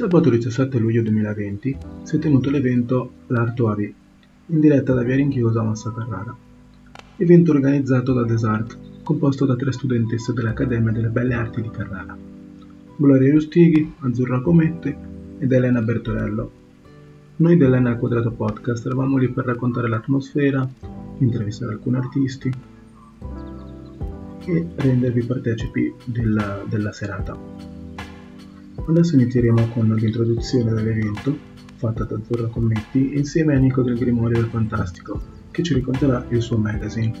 Sabato 17 luglio 2020 si è tenuto l'evento L'Arto AV, in diretta da Via Rinchiosa a Massa Carrara. Evento organizzato da Desart, composto da tre studentesse dell'Accademia delle Belle Arti di Carrara. Gloria Rustighi, Azzurra Cometti ed Elena Bertorello. Noi dell'N Quadrato Podcast eravamo lì per raccontare l'atmosfera, intervistare alcuni artisti e rendervi partecipi della, della serata. Adesso inizieremo con l'introduzione dell'evento, fatta da Azzurra Commetti insieme a Nico del Grimorio del Fantastico, che ci racconterà il suo magazine.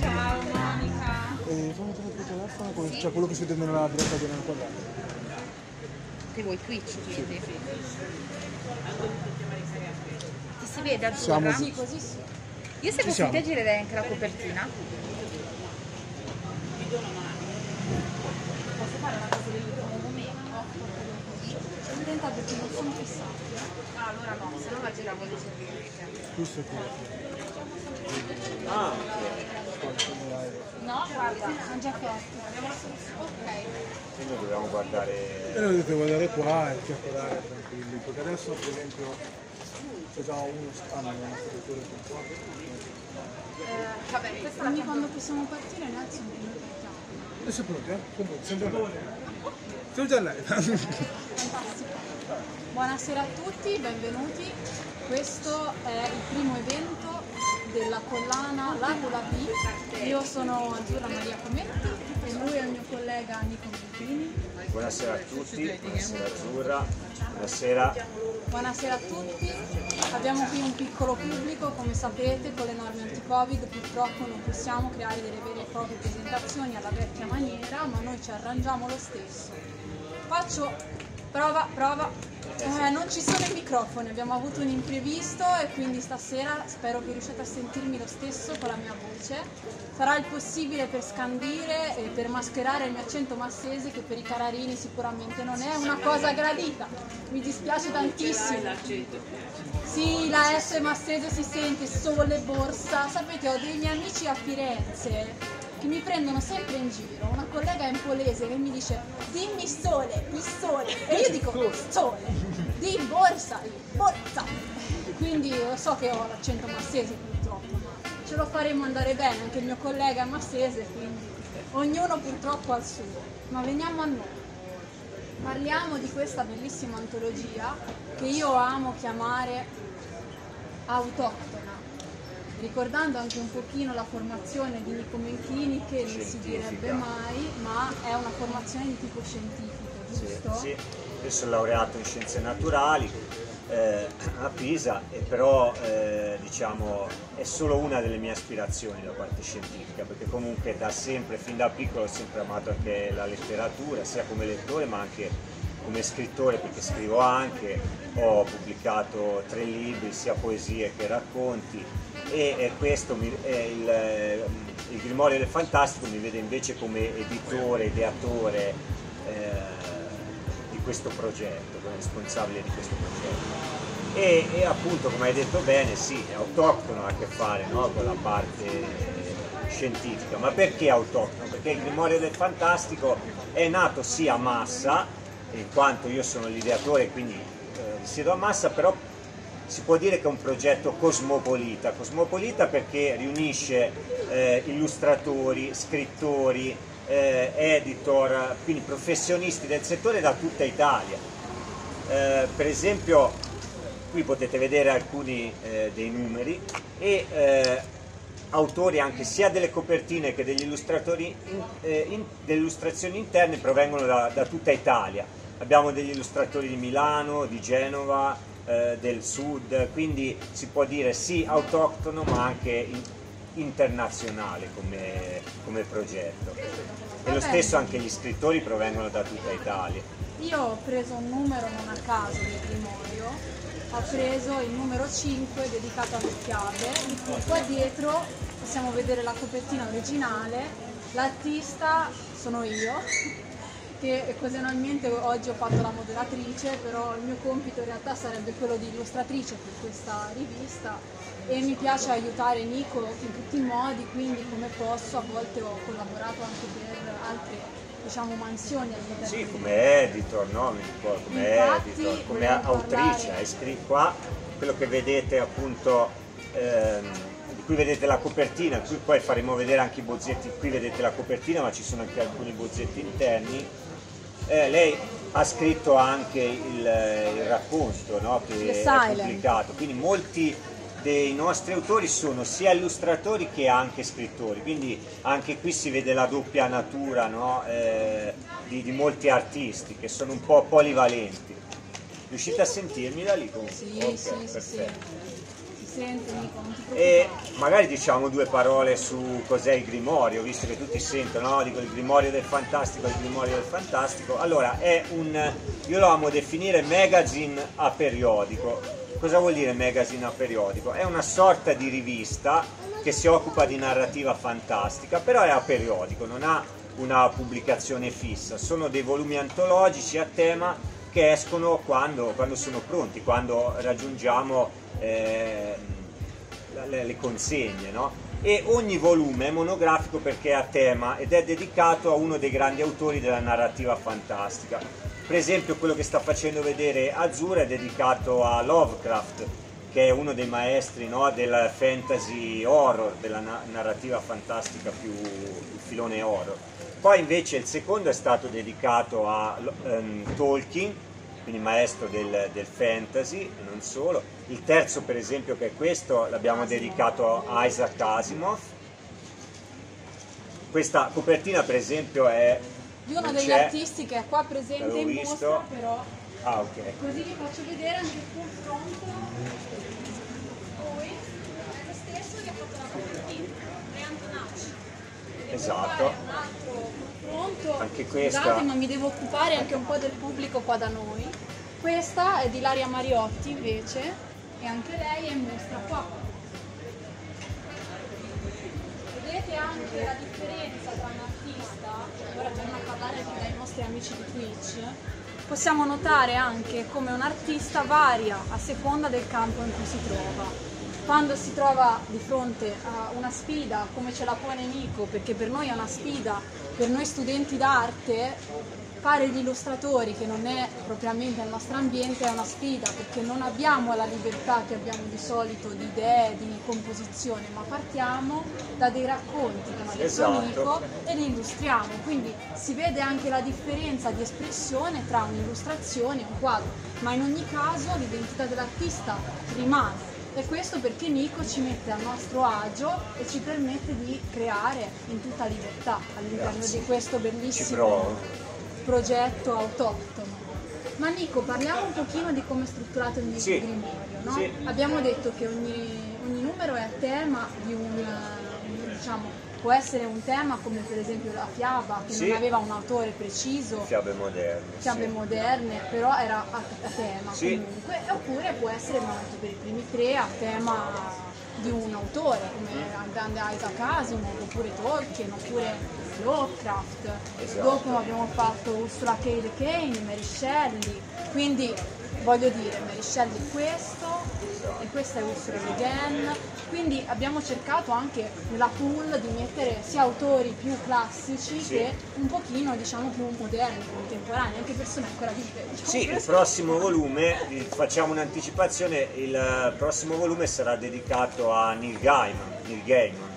Ciao Monica. E fammi vedere il telefono, con- cioè quello che si vede nella diretta di Nel Quadrato. Che vuoi Twitch quindi? Ti si vede Siamo- azzurra? Sì, così sì. Io se fossi siamo. te girerei anche la copertina. Fare una cosa dell'ultimo momento? Sono contenta perché non sono fissata. Ah, allora no, se no la giravo leggermente. Questo è quello. No, guarda, sono già fatto. Ok. Quindi dobbiamo guardare. E noi dovete guardare qua e chiacchierare tranquilli, perché adesso per esempio c'è già uno stanno nel nostro settore con qua. Eh, vabbè, questa Quindi quando possiamo partire noi partiamo. Adesso è pronti, eh? Già live. Siamo già live. Fantastico. Buonasera a tutti, benvenuti. Questo è il primo evento della collana Lago La P. Io sono Azzurra Maria Cometti e lui è il mio collega Nico Boldini. Buonasera a tutti, buonasera Azzurra, buonasera. Buonasera a tutti. Abbiamo qui un piccolo pubblico, come sapete, con le norme anti-Covid purtroppo non possiamo creare delle vere e proprie presentazioni alla vecchia maniera, ma noi ci arrangiamo lo stesso. Faccio prova, prova. Eh, non ci sono i microfoni, abbiamo avuto un imprevisto e quindi stasera spero che riusciate a sentirmi lo stesso con la mia voce. Farò il possibile per scandire e per mascherare il mio accento massese che per i cararini sicuramente non è una cosa gradita. Mi dispiace tantissimo. Sì, la S massese si sente, sole, borsa. Sapete, ho dei miei amici a Firenze che mi prendono sempre in giro. Una collega empolese che mi dice dimmi sole, il sole. E io dico sole, di borsa, borsa. Quindi lo so che ho l'accento massese purtroppo, ce lo faremo andare bene. Anche il mio collega è massese, quindi ognuno purtroppo ha il suo. Ma veniamo a noi. Parliamo di questa bellissima antologia che io amo chiamare autoctona, ricordando anche un pochino la formazione di Nico Menchini che non si direbbe mai, ma è una formazione di tipo scientifico, Sì, giusto? sì. Io sono laureato in scienze naturali eh, a Pisa, e però eh, diciamo è solo una delle mie aspirazioni da parte scientifica, perché comunque da sempre, fin da piccolo, ho sempre amato anche la letteratura, sia come lettore ma anche come scrittore, perché scrivo anche, ho pubblicato tre libri, sia poesie che racconti, e, questo mi, il, eh, il Grimorio del Fantastico mi vede invece come editore, ideatore eh, di questo progetto, come responsabile di questo progetto. E, e appunto, come hai detto bene, sì, è autoctono a che fare no, con la parte scientifica. Ma perché autoctono? Perché il Grimorio del Fantastico è nato sì a Massa, in quanto io sono l'ideatore, quindi eh, risiedo a Massa, però si può dire che è un progetto cosmopolita, cosmopolita perché riunisce eh, illustratori, scrittori, eh, editor, quindi professionisti del settore da tutta Italia. Eh, per esempio, qui potete vedere alcuni eh, dei numeri e eh, autori anche sia delle copertine che degli illustratori in- eh, in- delle illustrazioni interne provengono da, da tutta Italia. Abbiamo degli illustratori di Milano, di Genova, eh, del sud, quindi si può dire sì autoctono ma anche in- internazionale come, come progetto. E lo stesso anche gli scrittori provengono da tutta Italia. Io ho preso un numero non a caso del Grimorio, ho preso il numero 5 dedicato alle fiabe, di cui qua dietro possiamo vedere la copertina originale, l'artista sono io, che occasionalmente oggi ho fatto la moderatrice, però il mio compito in realtà sarebbe quello di illustratrice per questa rivista e mi piace aiutare Nico in tutti i modi, quindi come posso a volte ho collaborato anche per altre diciamo, mansioni all'interno Sì, come editor, no? Come Infatti, editor, come autrice, hai scritto qua quello che vedete appunto, ehm, cui vedete la copertina, qui poi faremo vedere anche i bozzetti, qui vedete la copertina ma ci sono anche alcuni bozzetti interni. Eh, lei ha scritto anche il, il racconto no? Che è pubblicato, quindi molti dei nostri autori sono sia illustratori che anche scrittori, quindi anche qui si vede la doppia natura no? Eh, di, di molti artisti che sono un po' polivalenti. Riuscite a sentirmi da lì comunque? Sì, Ok, sì, perfetto. sente. Si E magari diciamo due parole su cos'è il Grimorio, visto che tutti sentono, no? Dico il Grimorio del Fantastico, il Grimorio del Fantastico. Allora, è un, io lo amo definire magazine a periodico. Cosa vuol dire magazine a periodico? È una sorta di rivista che si occupa di narrativa fantastica, però è a periodico, non ha una pubblicazione fissa, sono dei volumi antologici a tema che escono quando, quando sono pronti, quando raggiungiamo la- le, le consegne, no? E ogni volume è monografico perché è a tema ed è dedicato a uno dei grandi autori della narrativa fantastica. Per esempio quello che sta facendo vedere Azzurra è dedicato a Lovecraft, che è uno dei maestri no, del fantasy horror, della na- narrativa fantastica più il filone horror. Poi invece il secondo è stato dedicato a ehm, Tolkien, quindi maestro del, del fantasy e non solo. Il terzo per esempio che è questo l'abbiamo dedicato a Isaac Asimov. Questa copertina per esempio è... Di uno degli artisti che è qua presente in visto. mostra, però Ah ok. così vi faccio vedere anche il confronto. Poi è lo stesso che ha fatto la copertina, Re Antonacci. Esatto. Confronto. Anche questa- Scusate, ma mi devo occupare anche un po' del pubblico qua da noi. Questa è di Laria Mariotti invece e anche lei è in mostra qua. Vedete anche la differenza tra un artista, ora torno a parlare anche dai nostri amici di Twitch, possiamo notare anche come un artista varia a seconda del campo in cui si trova. Quando si trova di fronte a una sfida come ce la pone Nico, perché per noi è una sfida, per noi studenti d'arte, fare gli illustratori, che non è propriamente il nostro ambiente, è una sfida perché non abbiamo la libertà che abbiamo di solito di idee, di composizione, ma partiamo da dei racconti che mi ha detto Esatto. Nico e li illustriamo. Quindi si vede anche la differenza di espressione tra un'illustrazione e un quadro, ma in ogni caso l'identità dell'artista rimane. E questo perché Nico ci mette a nostro agio e ci permette di creare in tutta libertà all'interno Grazie. di questo bellissimo progetto autoctono. Ma Nico, parliamo un pochino di come è strutturato il Sì, grimorio, no? sì. Abbiamo detto che ogni, ogni numero è a tema di un, diciamo, può essere un tema come per esempio la fiaba, che Sì. non aveva un autore preciso, Fiabe moderne. fiabe sì. moderne, però era a, a tema Sì. comunque, oppure può essere detto, per i primi tre a tema di un autore come grande Isaac Asimov oppure Tolkien oppure Lovecraft Esatto. dopo abbiamo fatto Ursula K. Le Guin, Mary Shelley quindi voglio dire Mary Shelley è questo e questa è Ursula Le Guin quindi abbiamo cercato anche nella pool di mettere sia autori più classici Sì. che un pochino diciamo più moderni, contemporanei, anche persone ancora vive. Diciamo, Sì, il prossimo volume, facciamo un'anticipazione, il prossimo volume sarà dedicato a Neil Gaiman. Neil Gaiman.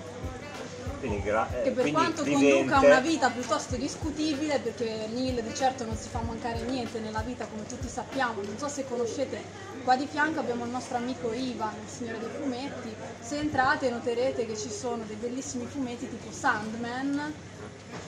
Quindi, gra- eh, che per quanto vivente- conduca una vita piuttosto discutibile, perché Neil di certo non si fa mancare niente nella vita come tutti sappiamo, non so se conoscete, qua di fianco abbiamo il nostro amico Ivan, il signore dei fumetti, se entrate noterete che ci sono dei bellissimi fumetti tipo Sandman,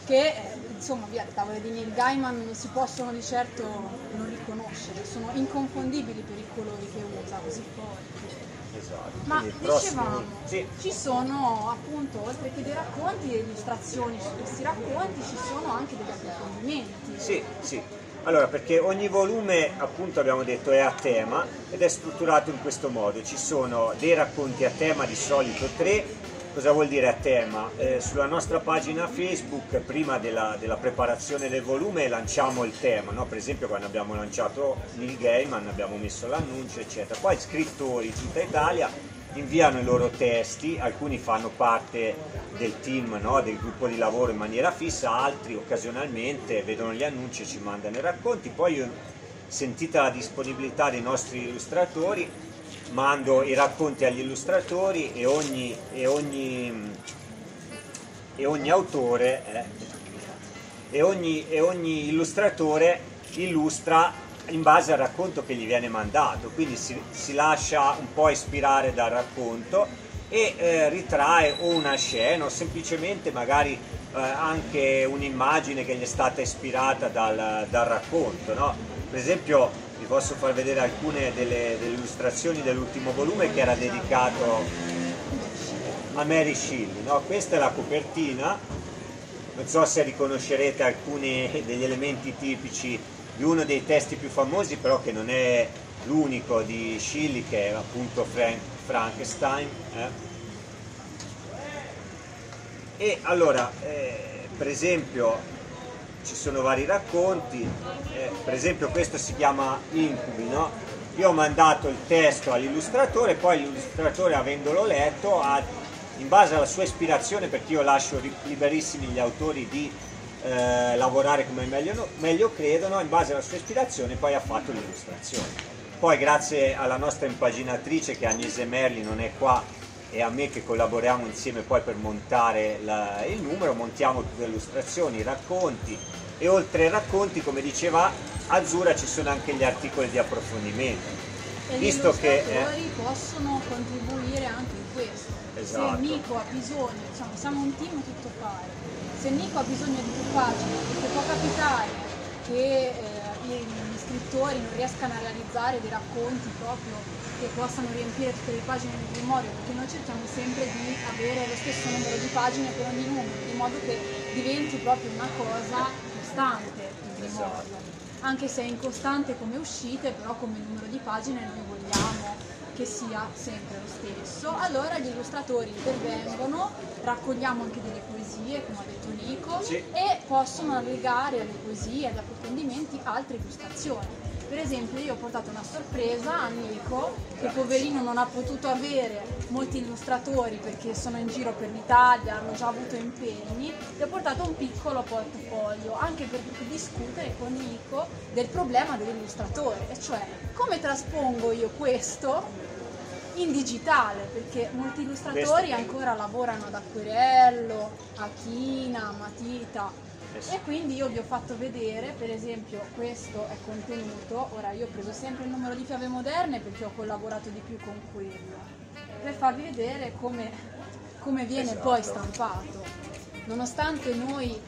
che eh, insomma via le tavole di Neil Gaiman non si possono di certo non riconoscere, sono inconfondibili per i colori che usa, così forti. Esatto, Ma dicevamo, Sì, ci sono appunto, oltre che dei racconti, delle illustrazioni su questi racconti, ci sono anche degli approfondimenti. Sì, sì. Allora, perché ogni volume, appunto abbiamo detto, è a tema ed è strutturato in questo modo. Ci sono dei racconti a tema, di solito tre. Cosa vuol dire a tema? Eh, sulla nostra pagina Facebook, prima della, della preparazione del volume, lanciamo il tema. no? Per esempio, quando abbiamo lanciato Neil Gaiman, abbiamo messo l'annuncio, eccetera. Poi scrittori di tutta Italia inviano i loro testi, alcuni fanno parte del team, no? del gruppo di lavoro in maniera fissa, altri occasionalmente vedono gli annunci e ci mandano i racconti, poi io, sentita la disponibilità dei nostri illustratori, mando i racconti agli illustratori e ogni, e ogni, e ogni autore eh, e, ogni, e ogni illustratore illustra in base al racconto che gli viene mandato, quindi si, si lascia un po' ispirare dal racconto e eh, ritrae o una scena o semplicemente magari eh, anche un'immagine che gli è stata ispirata dal, dal racconto. No? Per esempio posso far vedere alcune delle, delle illustrazioni dell'ultimo volume che era dedicato a Mary Shelley. No? Questa è la copertina, non so se riconoscerete alcuni degli elementi tipici di uno dei testi più famosi, però che non è l'unico di Shelley, che è appunto Frank, Frankenstein. Eh? E allora, eh, per esempio, ci sono vari racconti, eh, per esempio questo si chiama Incubi, no? Io ho mandato il testo all'illustratore, poi l'illustratore avendolo letto ha, in base alla sua ispirazione, perché io lascio liberissimi gli autori di eh, lavorare come meglio, meglio credono, in base alla sua ispirazione poi ha fatto l'illustrazione. Poi grazie alla nostra impaginatrice che Agnese Merli non è qua e a me che collaboriamo insieme poi per montare la, il numero, montiamo tutte le illustrazioni, i racconti e oltre ai racconti, come diceva Azzurra, ci sono anche gli articoli di approfondimento. E Visto che eh, possono contribuire anche in questo. Esatto. Se Nico ha bisogno, diciamo, siamo un team tutto fare se Nico ha bisogno di più pagine, perché può capitare che eh, gli scrittori non riescano a realizzare dei racconti proprio che possano riempire tutte le pagine del grimorio, perché noi cerchiamo sempre di avere lo stesso numero di pagine per ogni numero, in modo che diventi proprio una cosa costante il grimorio. Anche se è incostante come uscite, però come numero di pagine noi vogliamo che sia sempre lo stesso, allora gli illustratori intervengono, raccogliamo anche delle poesie, come ha detto Nico, sì. e possono allegare alle poesie, agli approfondimenti altre illustrazioni. Per esempio io ho portato una sorpresa a Nico, che poverino non ha potuto avere molti illustratori perché sono in giro per l'Italia, hanno già avuto impegni, gli ho portato un piccolo portafoglio, anche per discutere con Nico del problema dell'illustratore, e cioè come traspongo io questo in digitale, perché molti illustratori ancora lavorano ad acquerello, a china, a matita, e quindi io vi ho fatto vedere, per esempio questo è contenuto, ora io ho preso sempre il numero di fiabe moderne perché ho collaborato di più con quello, per farvi vedere come, come viene esatto. poi stampato. Nonostante noi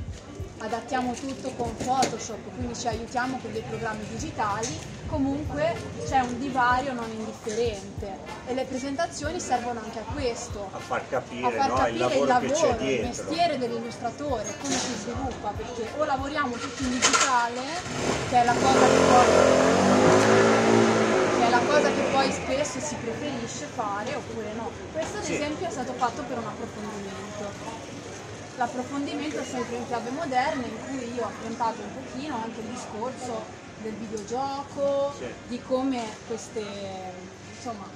adattiamo tutto con Photoshop, quindi ci aiutiamo con dei programmi digitali, comunque c'è un divario non indifferente e le presentazioni servono anche a questo, a far capire, a far no? capire il lavoro, il, lavoro, il mestiere dell'illustratore, come si sviluppa, perché o lavoriamo tutti in digitale, che è la cosa che poi, è la cosa che poi spesso si preferisce fare oppure no. Questo ad sì. esempio è stato fatto per un approfondimento. L'approfondimento è sempre in chiave moderna in cui io ho affrontato un pochino anche il discorso del videogioco, sì. di come queste, insomma,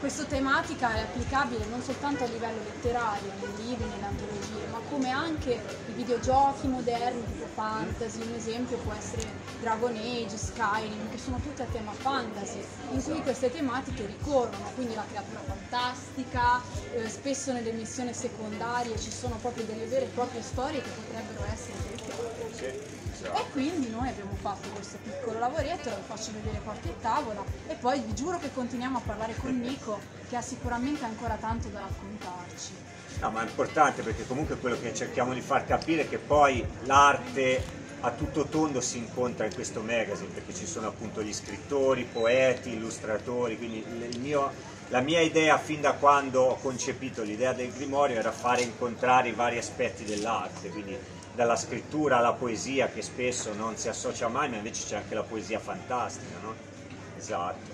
questa tematica è applicabile non soltanto a livello letterario, nei libri, nelle antologie, ma come anche i videogiochi moderni tipo fantasy, un esempio può essere Dragon Age, Skyrim, che sono tutte a tema fantasy, in cui queste tematiche ricorrono, quindi la creatura fantastica, eh, spesso nelle missioni secondarie ci sono proprio delle vere e proprie storie che potrebbero essere delle fiabe. E quindi noi abbiamo fatto questo piccolo lavoretto, lo faccio vedere qualche tavola e poi vi giuro che continuiamo a parlare con Nico che ha sicuramente ancora tanto da raccontarci. No, ma è importante perché comunque quello che cerchiamo di far capire è che poi l'arte a tutto tondo si incontra in questo magazine perché ci sono appunto gli scrittori, poeti, illustratori, quindi mio, la mia idea fin da quando ho concepito l'idea del Grimorio era fare incontrare i vari aspetti dell'arte, quindi dalla scrittura alla poesia che spesso non si associa mai, ma invece c'è anche la poesia fantastica, no? Esatto.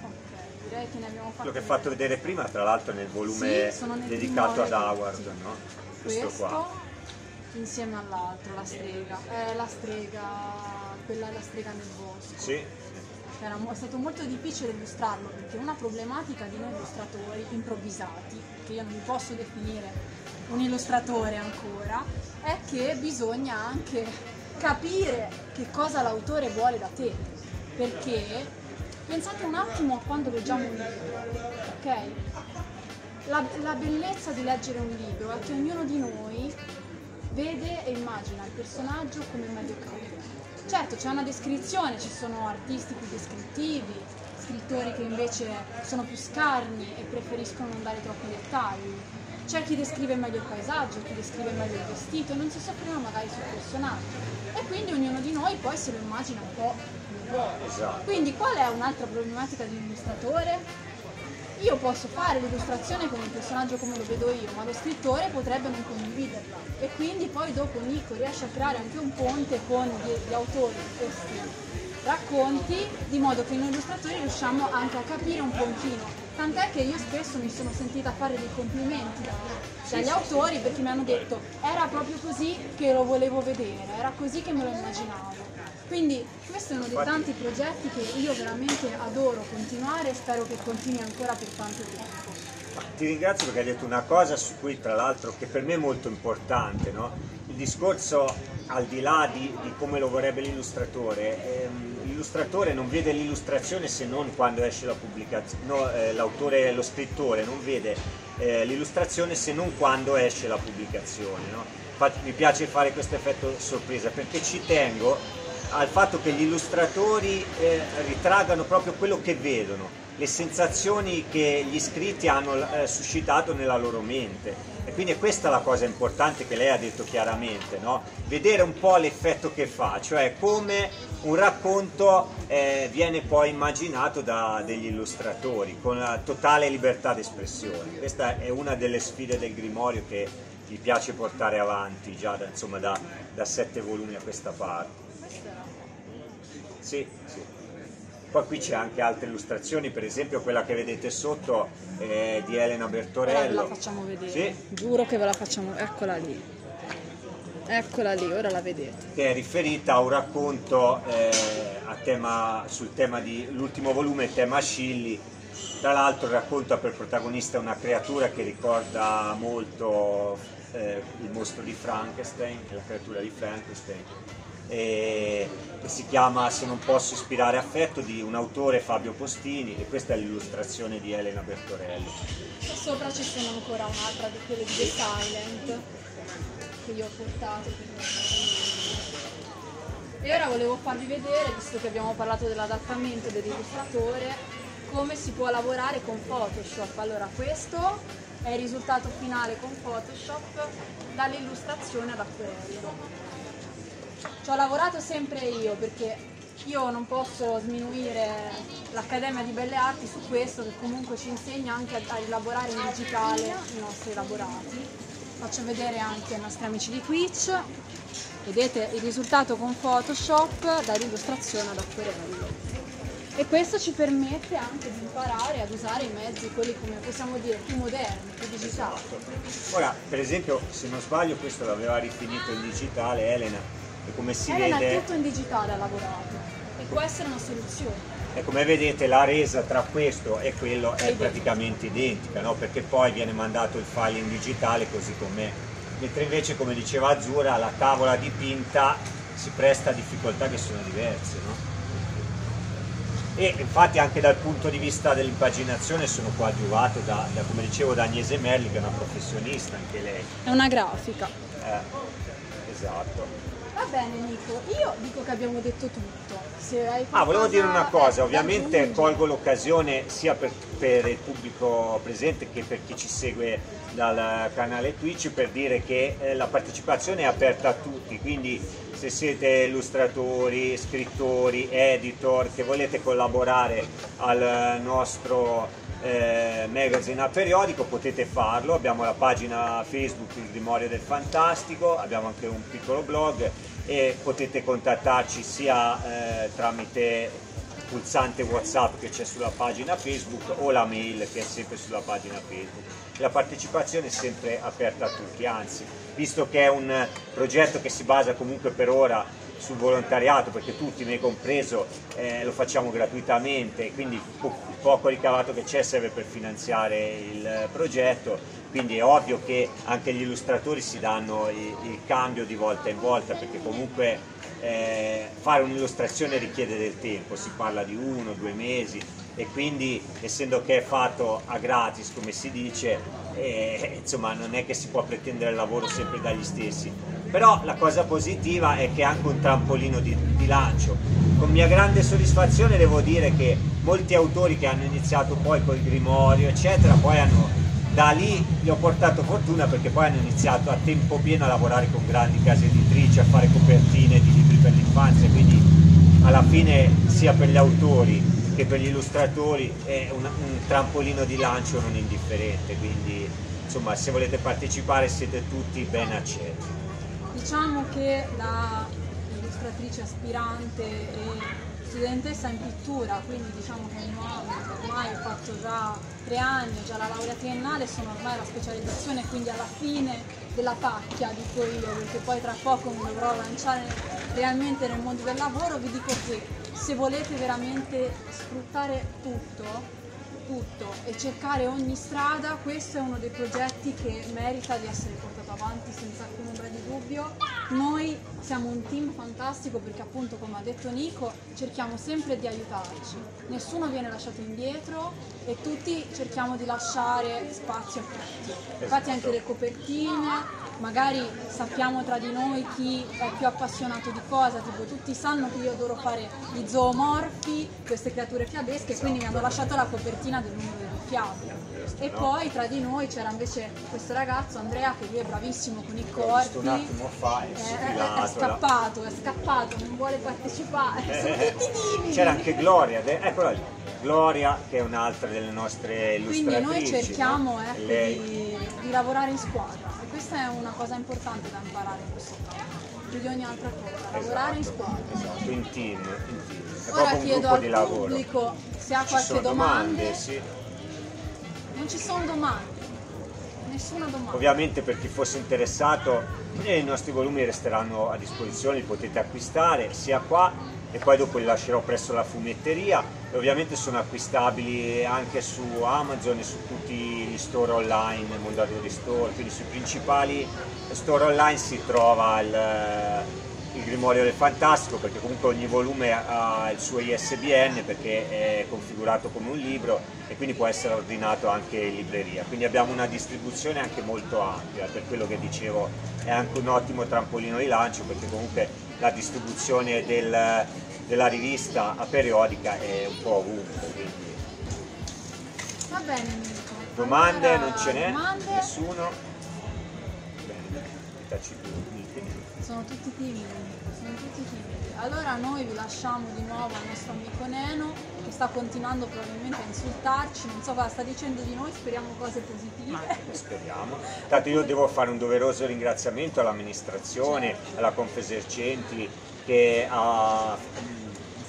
Ok, direi che ne abbiamo fatto. Quello che ho fatto vedere prima, tra l'altro, nel volume sì, nel dedicato ad Howard, sì. no? Questo, Questo qua. Insieme all'altro, la strega. Eh, la strega, quella la strega nel bosco. Sì. era è stato molto difficile illustrarlo perché una problematica di noi illustratori improvvisati, che io non mi posso definire un illustratore ancora, è che bisogna anche capire che cosa l'autore vuole da te. Perché pensate un attimo a quando leggiamo un libro, ok? La, la bellezza di leggere un libro è che ognuno di noi vede e immagina il personaggio come meglio crede. Certo, c'è una descrizione, ci sono artisti più descrittivi, scrittori che invece sono più scarni e preferiscono non dare troppi dettagli. C'è chi descrive meglio il paesaggio, chi descrive meglio il vestito non si sofferma magari sul personaggio. E quindi ognuno di noi poi se lo immagina un po'. Esatto. Quindi qual è un'altra problematica di un illustratore? Io posso fare l'illustrazione con il personaggio come lo vedo io, ma lo scrittore potrebbe non condividerla. E quindi poi dopo Nico riesce a creare anche un ponte con gli, gli autori di questi racconti, di modo che noi illustratori riusciamo anche a capire un pochino. Tant'è che io spesso mi sono sentita fare dei complimenti da- dagli autori perché mi hanno detto era proprio così che lo volevo vedere, era così che me lo immaginavo. Quindi questo è uno dei tanti progetti che io veramente adoro continuare e spero che continui ancora per tanto tempo. Ti ringrazio perché hai detto una cosa su cui tra l'altro che per me è molto importante, no? Discorso al di là di, di come lo vorrebbe l'illustratore, ehm, l'illustratore non vede l'illustrazione se non quando esce la pubblicazione, no, eh, l'autore, lo scrittore non vede eh, l'illustrazione se non quando esce la pubblicazione. no? Infatti mi piace fare questo effetto sorpresa perché ci tengo al fatto che gli illustratori eh, ritraggano proprio quello che vedono, le sensazioni che gli iscritti hanno eh, suscitato nella loro mente. E quindi è questa la cosa importante che lei ha detto chiaramente, no? vedere un po' l'effetto che fa, cioè come un racconto eh, viene poi immaginato da degli illustratori con la totale libertà d'espressione. Questa è una delle sfide del Grimorio che mi piace portare avanti già da, insomma, da, da sette volumi a questa parte. Sì, sì. Poi qui c'è anche altre illustrazioni, per esempio quella che vedete sotto è di Elena Ora ve Bertorello. la facciamo vedere. Sì, Giuro che ve la facciamo. Eccola lì. Eccola lì, ora la vedete. che è riferita a un racconto eh, a tema- sul tema di l'ultimo volume, tema Scilli. Tra l'altro il racconto ha per protagonista una creatura che ricorda molto eh, il mostro di Frankenstein, la creatura di Frankenstein, e che si chiama Se non posso ispirare affetto di un autore Fabio Postini e questa è l'illustrazione di Elena Bertorelli. Sopra ci sono ancora un'altra di quelle di The Silent che io ho portato. E ora volevo farvi vedere, visto che abbiamo parlato dell'adattamento dell'illustratore, come si può lavorare con Photoshop. Allora, questo è il risultato finale con Photoshop dall'illustrazione ad acquerello. Ci ho lavorato sempre io perché io non posso sminuire l'Accademia di Belle Arti su questo che comunque ci insegna anche a, elaborare in digitale i nostri elaborati. Faccio vedere anche ai nostri amici di Twitch. Vedete il risultato con Photoshop dall'illustrazione ad acquerello. E questo ci permette anche di imparare ad usare i mezzi, quelli come possiamo dire, più moderni, più digitali. Ora, per esempio, se non sbaglio, questo l'aveva rifinito in digitale Elena, e come si Elena vede... è tutto in digitale ha lavorato e può essere una soluzione. E come vedete la resa tra questo e quello è identica. praticamente identica, no? perché poi viene mandato il file in digitale così com'è. Mentre invece, come diceva Azzurra, la tavola dipinta si presta a difficoltà che sono diverse. No? E infatti anche dal punto di vista dell'impaginazione sono coadiuvato da, da, come dicevo, da Agnese Merli, che è una professionista anche lei. È una grafica. Eh, esatto. Va bene Nico, io dico che abbiamo detto tutto. Se hai Ah, volevo dire una cosa, ovviamente aggiungere. colgo l'occasione sia per, per il pubblico presente che per chi ci segue dal canale Twitch per dire che eh, la partecipazione è aperta a tutti, quindi se siete illustratori, scrittori, editor, che volete collaborare al nostro eh, magazine a periodico potete farlo, abbiamo la pagina Facebook Il Grimorio del Fantastico, abbiamo anche un piccolo blog e potete contattarci sia eh, tramite pulsante WhatsApp che c'è sulla pagina Facebook o la mail che è sempre sulla pagina Facebook. La partecipazione è sempre aperta a tutti, anzi, visto che è un progetto che si basa comunque per ora sul volontariato, perché tutti, me compreso, eh, lo facciamo gratuitamente, quindi il poco ricavato che c'è serve per finanziare il progetto, quindi è ovvio che anche gli illustratori si danno il, il cambio di volta in volta, perché comunque eh, fare un'illustrazione richiede del tempo, si parla di uno, due mesi e quindi essendo che è fatto a gratis come si dice, eh, insomma non è che si può pretendere il lavoro sempre dagli stessi. Però la cosa positiva è che è anche un trampolino di, di lancio. Con mia grande soddisfazione devo dire che molti autori che hanno iniziato poi col Grimorio eccetera, poi hanno da lì gli ho portato fortuna perché poi hanno iniziato a tempo pieno a lavorare con grandi case editrici, a fare copertine di libri per l'infanzia, quindi alla fine sia per gli autori che per gli illustratori è un, un trampolino di lancio non indifferente, quindi insomma se volete partecipare siete tutti ben accetti. Diciamo che da illustratrice aspirante e studentessa in pittura, quindi diciamo che ormai ho fatto già tre anni, ho già la laurea triennale, sono ormai alla specializzazione, quindi alla fine della pacchia dico io, perché poi tra poco mi dovrò lanciare realmente nel mondo del lavoro, vi dico che se volete veramente sfruttare tutto, tutto e cercare ogni strada, questo è uno dei progetti che merita di essere portato avanti senza alcun ombra di dubbio. Noi siamo un team fantastico perché appunto come ha detto Nico cerchiamo sempre di aiutarci, nessuno viene lasciato indietro e tutti cerchiamo di lasciare spazio a tutti. Infatti anche le copertine, magari sappiamo tra di noi chi è più appassionato di cosa, tipo tutti sanno che io adoro fare gli zoomorfi, queste creature fiabesche, quindi mi hanno lasciato la copertina del numero delle fiabe. E poi tra di noi c'era invece questo ragazzo Andrea che lui è bravissimo con i corpi. Un attimo fa è, è, è scappato, è scappato, non vuole partecipare. Sono tutti timidi. C'era anche Gloria, eccola lì. Gloria che è un'altra delle nostre illustratrici. Quindi noi cerchiamo no? ecco, di, di, lavorare in squadra questa è una cosa importante da imparare in questo caso. Più di ogni altra cosa, esatto, lavorare in squadra. Esatto, in team. In team. È Ora un chiedo al di pubblico lavoro. se ha Ci qualche sono domanda. domande, sì. Non ci sono domande. Nessuna domanda. Ovviamente per chi fosse interessato eh, i nostri volumi resteranno a disposizione, li potete acquistare sia qua e poi dopo li lascerò presso la fumetteria e ovviamente sono acquistabili anche su Amazon e su tutti gli store online, Mondadori Store, quindi sui principali store online si trova il, il Grimorio del Fantastico perché comunque ogni volume ha il suo ISBN perché è configurato come un libro e quindi può essere ordinato anche in libreria. Quindi abbiamo una distribuzione anche molto ampia, per quello che dicevo è anche un ottimo trampolino di lancio perché comunque la distribuzione del, della rivista a periodica è un po' ovunque. Quindi. Va bene Mirko. Domande Allora, non ce n'è? domande? Nessuno? Bene, taciturni. Sono tutti timidi, sono tutti timidi. Allora noi vi lasciamo di nuovo al nostro amico Neno che sta continuando probabilmente a insultarci, non so cosa sta dicendo di noi, speriamo cose positive. Speriamo. Intanto io devo fare un doveroso ringraziamento all'amministrazione, alla Confesercenti che ha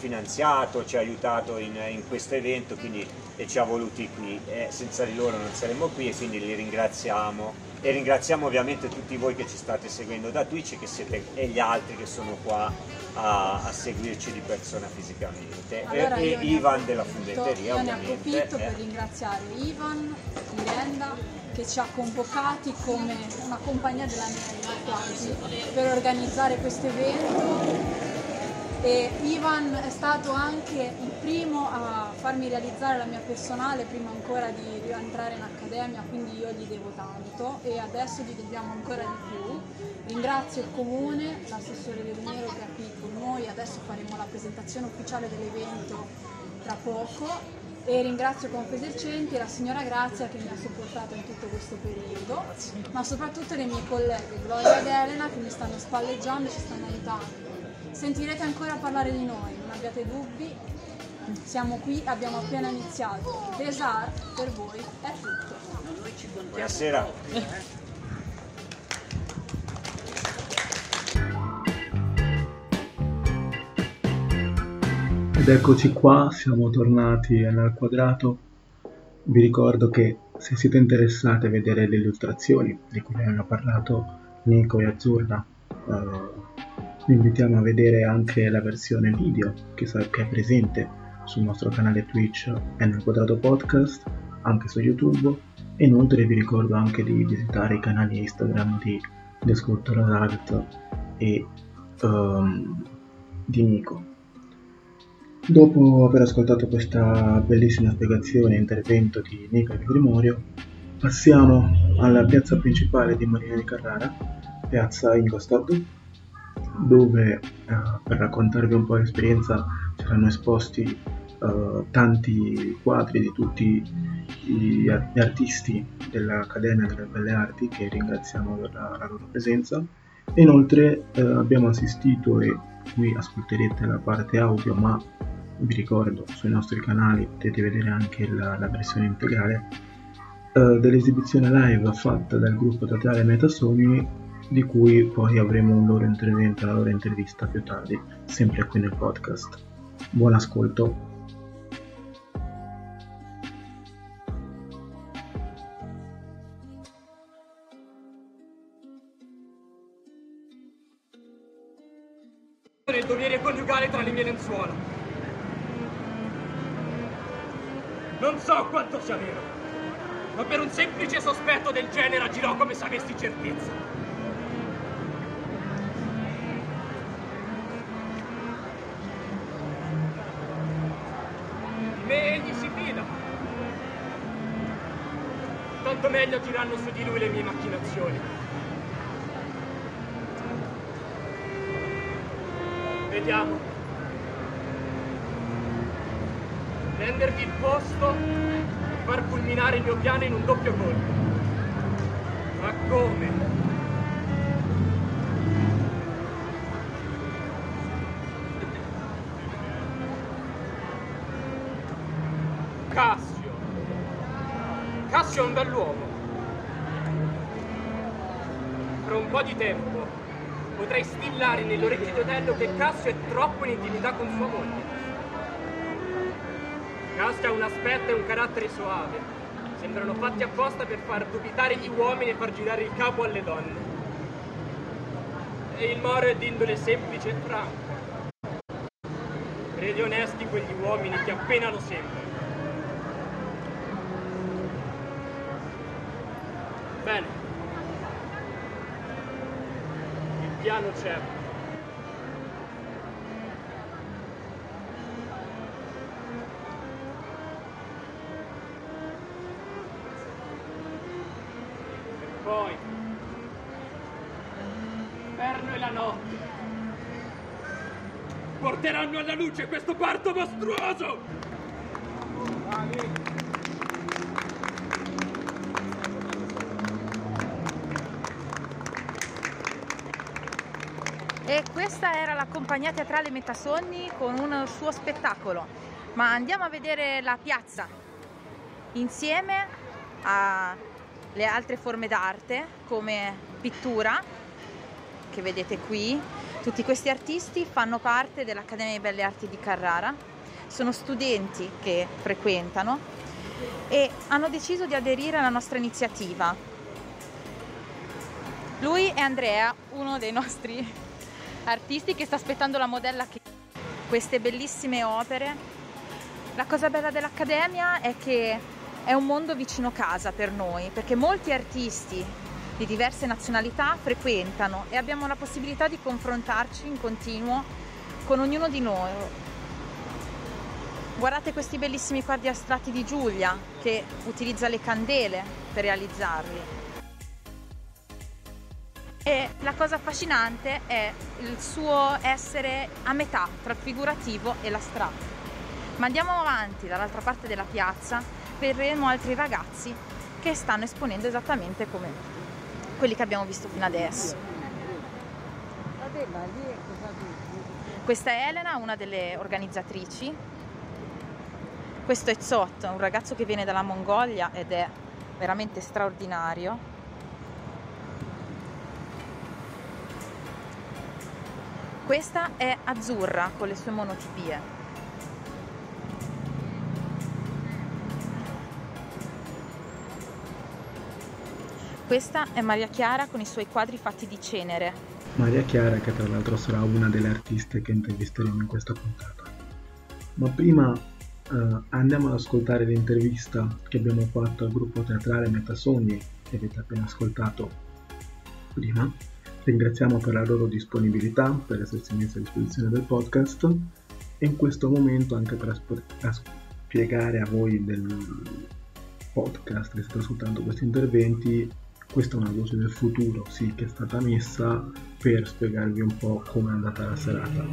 finanziato, ci ha aiutato in, in questo evento quindi, e ci ha voluti qui. Eh, senza di loro non saremmo qui e quindi li ringraziamo e ringraziamo ovviamente tutti voi che ci state seguendo da Twitch che siete, e gli altri che sono qua a, a seguirci di persona fisicamente Allora e, e Ivan approfitto- della fondatteria Io ne approfitto per eh. ringraziare Ivan, Miranda, che ci ha convocati come una compagnia della merda quasi per organizzare questo evento. E Ivan è stato anche il primo a farmi realizzare la mia personale prima ancora di rientrare in accademia, quindi io gli devo tanto e adesso gli dobbiamo ancora di più. Ringrazio il comune, l'assessore Leonero che è qui con noi, adesso faremo la presentazione ufficiale dell'evento tra poco e ringrazio Confesercenti e la signora Grazia che mi ha supportato in tutto questo periodo, ma soprattutto le mie colleghe Gloria ed Elena che mi stanno spalleggiando e ci stanno aiutando. Sentirete ancora parlare di noi, non abbiate dubbi, siamo qui, abbiamo appena iniziato. Desar per voi è tutto. buonasera Ed eccoci qua, siamo tornati nel quadrato. Vi ricordo che se siete interessati a vedere le illustrazioni di cui hanno parlato Nico e Azzurra, eh, vi invitiamo a vedere anche la versione video che, che è presente sul nostro canale Twitch nel quadrato podcast, anche su YouTube. E inoltre vi ricordo anche di visitare i canali Instagram di The Sculptural Art e um, di Nico. Dopo aver ascoltato questa bellissima spiegazione e intervento di Nico e Grimorio, passiamo alla piazza principale di Marina di Carrara, piazza Ingolstadt, dove eh, per raccontarvi un po' l'esperienza saranno esposti eh, tanti quadri di tutti gli artisti dell'Accademia delle Belle Arti che ringraziamo per la, la loro presenza. E inoltre eh, abbiamo assistito e qui ascolterete la parte audio ma vi ricordo sui nostri canali potete vedere anche la, la versione integrale dell'esibizione live fatta dal gruppo teatrale Metasoni di cui poi avremo un loro intervento, una loro intervista più tardi, sempre qui nel podcast. Buon ascolto. il dovere coniugale tra le mie lenzuola. Non so quanto sia vero, ma per un semplice sospetto del genere agirò come se avessi certezza. Meglio tiranno su di lui le mie macchinazioni. Vediamo. Rendervi il posto e far culminare il mio piano in un doppio colpo. Ma come? Cassio. Cassio è un bell'uomo. Fra un po' di tempo potrei stillare nell'orecchio di Otello che Cassio è troppo in intimità con sua moglie. Cassio ha un aspetto e un carattere soave. Sembrano fatti apposta per far dubitare gli uomini e far girare il capo alle donne. E il Moro è d'indole semplice e franca. Credi onesti quegli uomini che appena lo sembrano. Bene. Il piano c'è. Poi l'inverno e la notte porteranno alla luce questo parto mostruoso! Questa era la compagnia teatrale Metasonni con un suo spettacolo. Ma andiamo a vedere la piazza insieme alle altre forme d'arte come pittura che vedete qui. Tutti questi artisti fanno parte dell'Accademia di Belle Arti di Carrara, sono studenti che frequentano e hanno deciso di aderire alla nostra iniziativa. Lui è Andrea, uno dei nostri artisti che sta aspettando la modella che queste bellissime opere. La cosa bella dell'Accademia è che è un mondo vicino casa per noi, perché molti artisti di diverse nazionalità frequentano e abbiamo la possibilità di confrontarci in continuo con ognuno di noi. Guardate questi bellissimi quadri astratti di Giulia che utilizza le candele per realizzarli. E la cosa affascinante è il suo essere a metà tra il figurativo e l'astratto. Ma andiamo avanti dall'altra parte della piazza, vedremo altri ragazzi che stanno esponendo esattamente come quelli che abbiamo visto fino adesso. Questa è Elena, una delle organizzatrici. Questo è Zot, un ragazzo che viene dalla Mongolia ed è veramente straordinario Questa è azzurra con le sue monotipie. Questa è Maria Chiara con i suoi quadri fatti di cenere. Maria Chiara che tra l'altro sarà una delle artiste che intervisteremo in questa puntata. Ma prima eh, andiamo ad ascoltare l'intervista che abbiamo fatto al gruppo teatrale Metasogni che avete appena ascoltato prima Ringraziamo per la loro disponibilità, per essersi messi a disposizione del podcast e in questo momento anche per spiegare a voi del podcast che state ascoltando questi interventi questa è una voce del futuro, sì, che è stata messa per spiegarvi un po' come è andata la serata.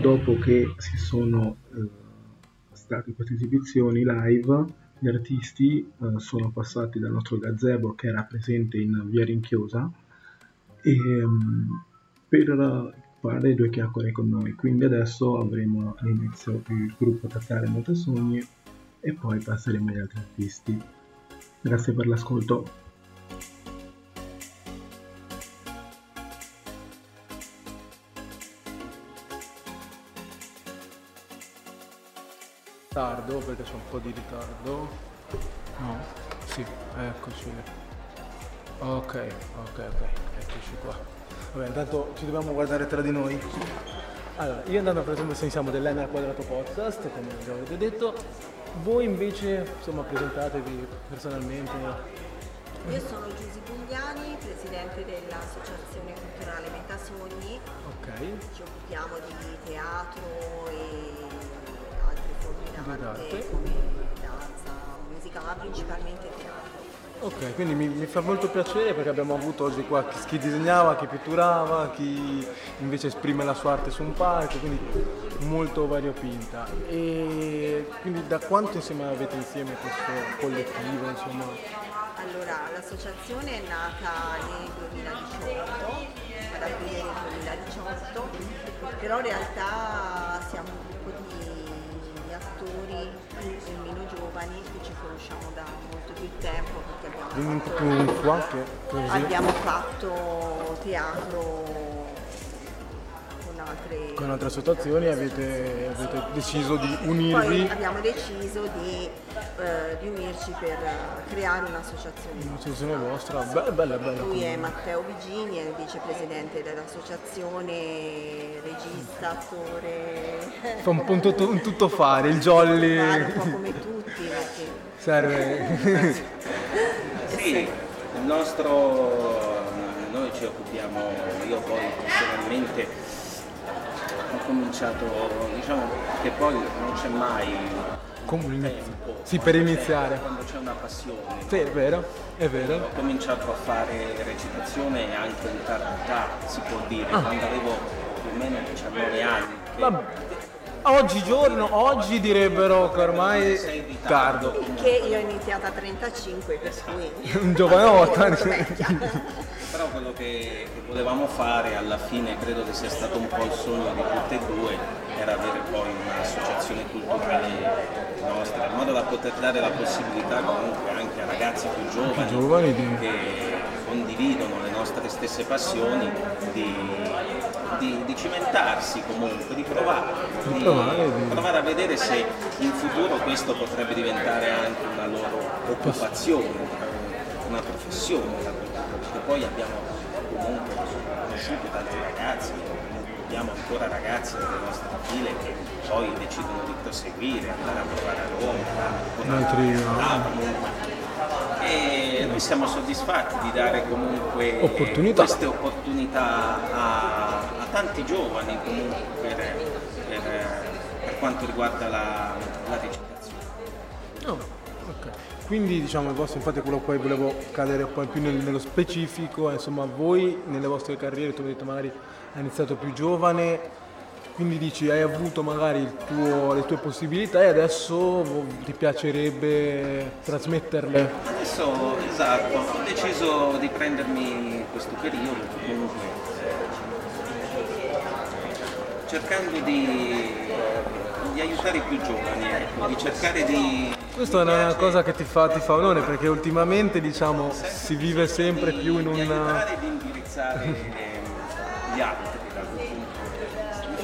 Dopo che si sono eh, state queste esibizioni live, gli artisti eh, sono passati dal nostro gazebo che era presente in via Rinchiosa e, um, per fare due chiacchiere con noi. Quindi adesso avremo all'inizio il gruppo Tattare Molte Sogni e poi passeremo agli altri artisti. Grazie per l'ascolto. Tardo perché c'è un po' di ritardo. No? Sì, eccoci. Ok, ok, ok, eccoci qua. Vabbè, intanto ci dobbiamo guardare tra di noi. Allora, io andando per esempio siamo dell'N al quadrato podcast, come già avete detto. Voi invece, insomma, presentatevi personalmente. Io sono Giusy Pugliani, presidente dell'Associazione Culturale Metasogni. Ok. Ci occupiamo di teatro e d'arte come danza, musica, ma principalmente teatro. Ok, quindi mi, mi, fa molto piacere perché abbiamo avuto oggi qua chi, chi, disegnava, chi pitturava, chi invece esprime la sua arte su un palco, quindi molto variopinta. E quindi da quanto insieme avete insieme questo collettivo? Insomma? Allora, l'associazione è nata nel 2018, ad aprile del 2018, però in realtà siamo un gruppo di attori più meno giovani che ci conosciamo da molto più tempo abbiamo fatto, qua, abbiamo fatto teatro con altre, con altre associazioni avete, avete, deciso di unirvi. poi abbiamo deciso di, eh, di unirci per creare un'associazione. Un'associazione vostra. Bella bella bella. Lui è Matteo Vigini è il vicepresidente dell'associazione regista attore. Fa un po' un, tutto, un tutto fare il jolly. Un po' come tutti perché... serve sì il nostro noi ci occupiamo io poi personalmente ho cominciato, diciamo che poi non c'è mai tempo. Sì, per iniziare. Quando c'è una passione. Sì, è vero, è vero. Ho cominciato a fare recitazione anche in tarda età, si può dire, ah. quando avevo più o meno 19 anni. Che... Oggigiorno, oggi direbbero che ormai tardo. Che io ho iniziato a 35, per cui... Un giovanotta. Però quello che, che, volevamo fare alla fine, credo che sia stato un po' il sogno di tutte e due, era avere poi un'associazione culturale nostra, in modo da poter dare la possibilità comunque anche a ragazzi più giovani, giovani di... che condividono le nostre stesse passioni di di, di cimentarsi comunque, di provare, di, provare, a vedere se in futuro questo potrebbe diventare anche una loro occupazione, una professione, perché poi abbiamo comunque conosciuto tanti ragazzi, abbiamo ancora ragazzi delle nostre file che poi decidono di proseguire, andare a provare a Roma, altri e noi siamo soddisfatti di dare comunque opportunità. queste opportunità a, a tanti giovani comunque per, per, per quanto riguarda la, la recitazione. Oh, okay. Quindi diciamo il vostro, infatti quello poi volevo cadere un po' più nel, nello specifico, insomma voi nelle vostre carriere, tu hai detto magari hai iniziato più giovane, quindi dici hai avuto magari tuo, le tue possibilità e adesso ti piacerebbe trasmetterle? Adesso esatto, ho deciso di prendermi questo periodo comunque cercando di, di aiutare i più giovani, ecco, di cercare di... Questa è una cosa che ti fa, ti fa onore perché ultimamente diciamo si vive sempre più in un... Di indirizzare gli altri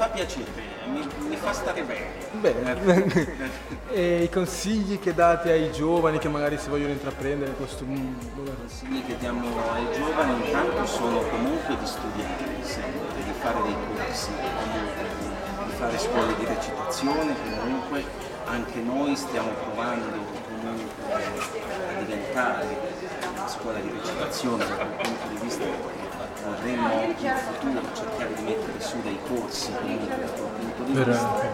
fa piacere, mi, mi fa stare bene. Bene. e i consigli che date ai giovani che magari si vogliono intraprendere questo mondo? I consigli che diamo ai giovani intanto sono comunque di studiare sempre, di fare dei corsi, di fare scuole di recitazione, comunque anche noi stiamo provando comunque a diventare una scuola di recitazione da quel punto di vista vorremmo in futuro cercare di mettere su dei corsi comunque da quel punto di Per vista. per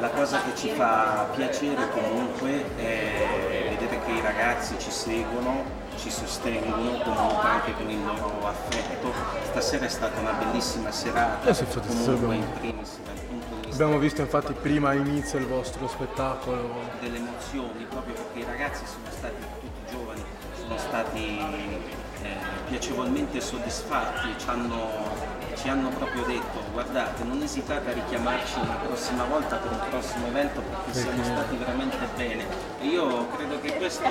la cosa che ci fa piacere comunque è vedere che i ragazzi ci seguono, ci sostengono comunque anche con il loro affetto. Stasera è stata una bellissima serata, Eh sì, comunque abbiamo- in primis dal punto di vista Abbiamo visto infatti prima all'inizio il vostro spettacolo. delle emozioni, proprio perché i ragazzi sono stati tutti giovani, sono stati eh, piacevolmente soddisfatti, ci hanno, ci hanno proprio detto guardate non esitate a richiamarci una prossima volta per un prossimo evento perché siamo Perché- stati veramente bene e io credo che questo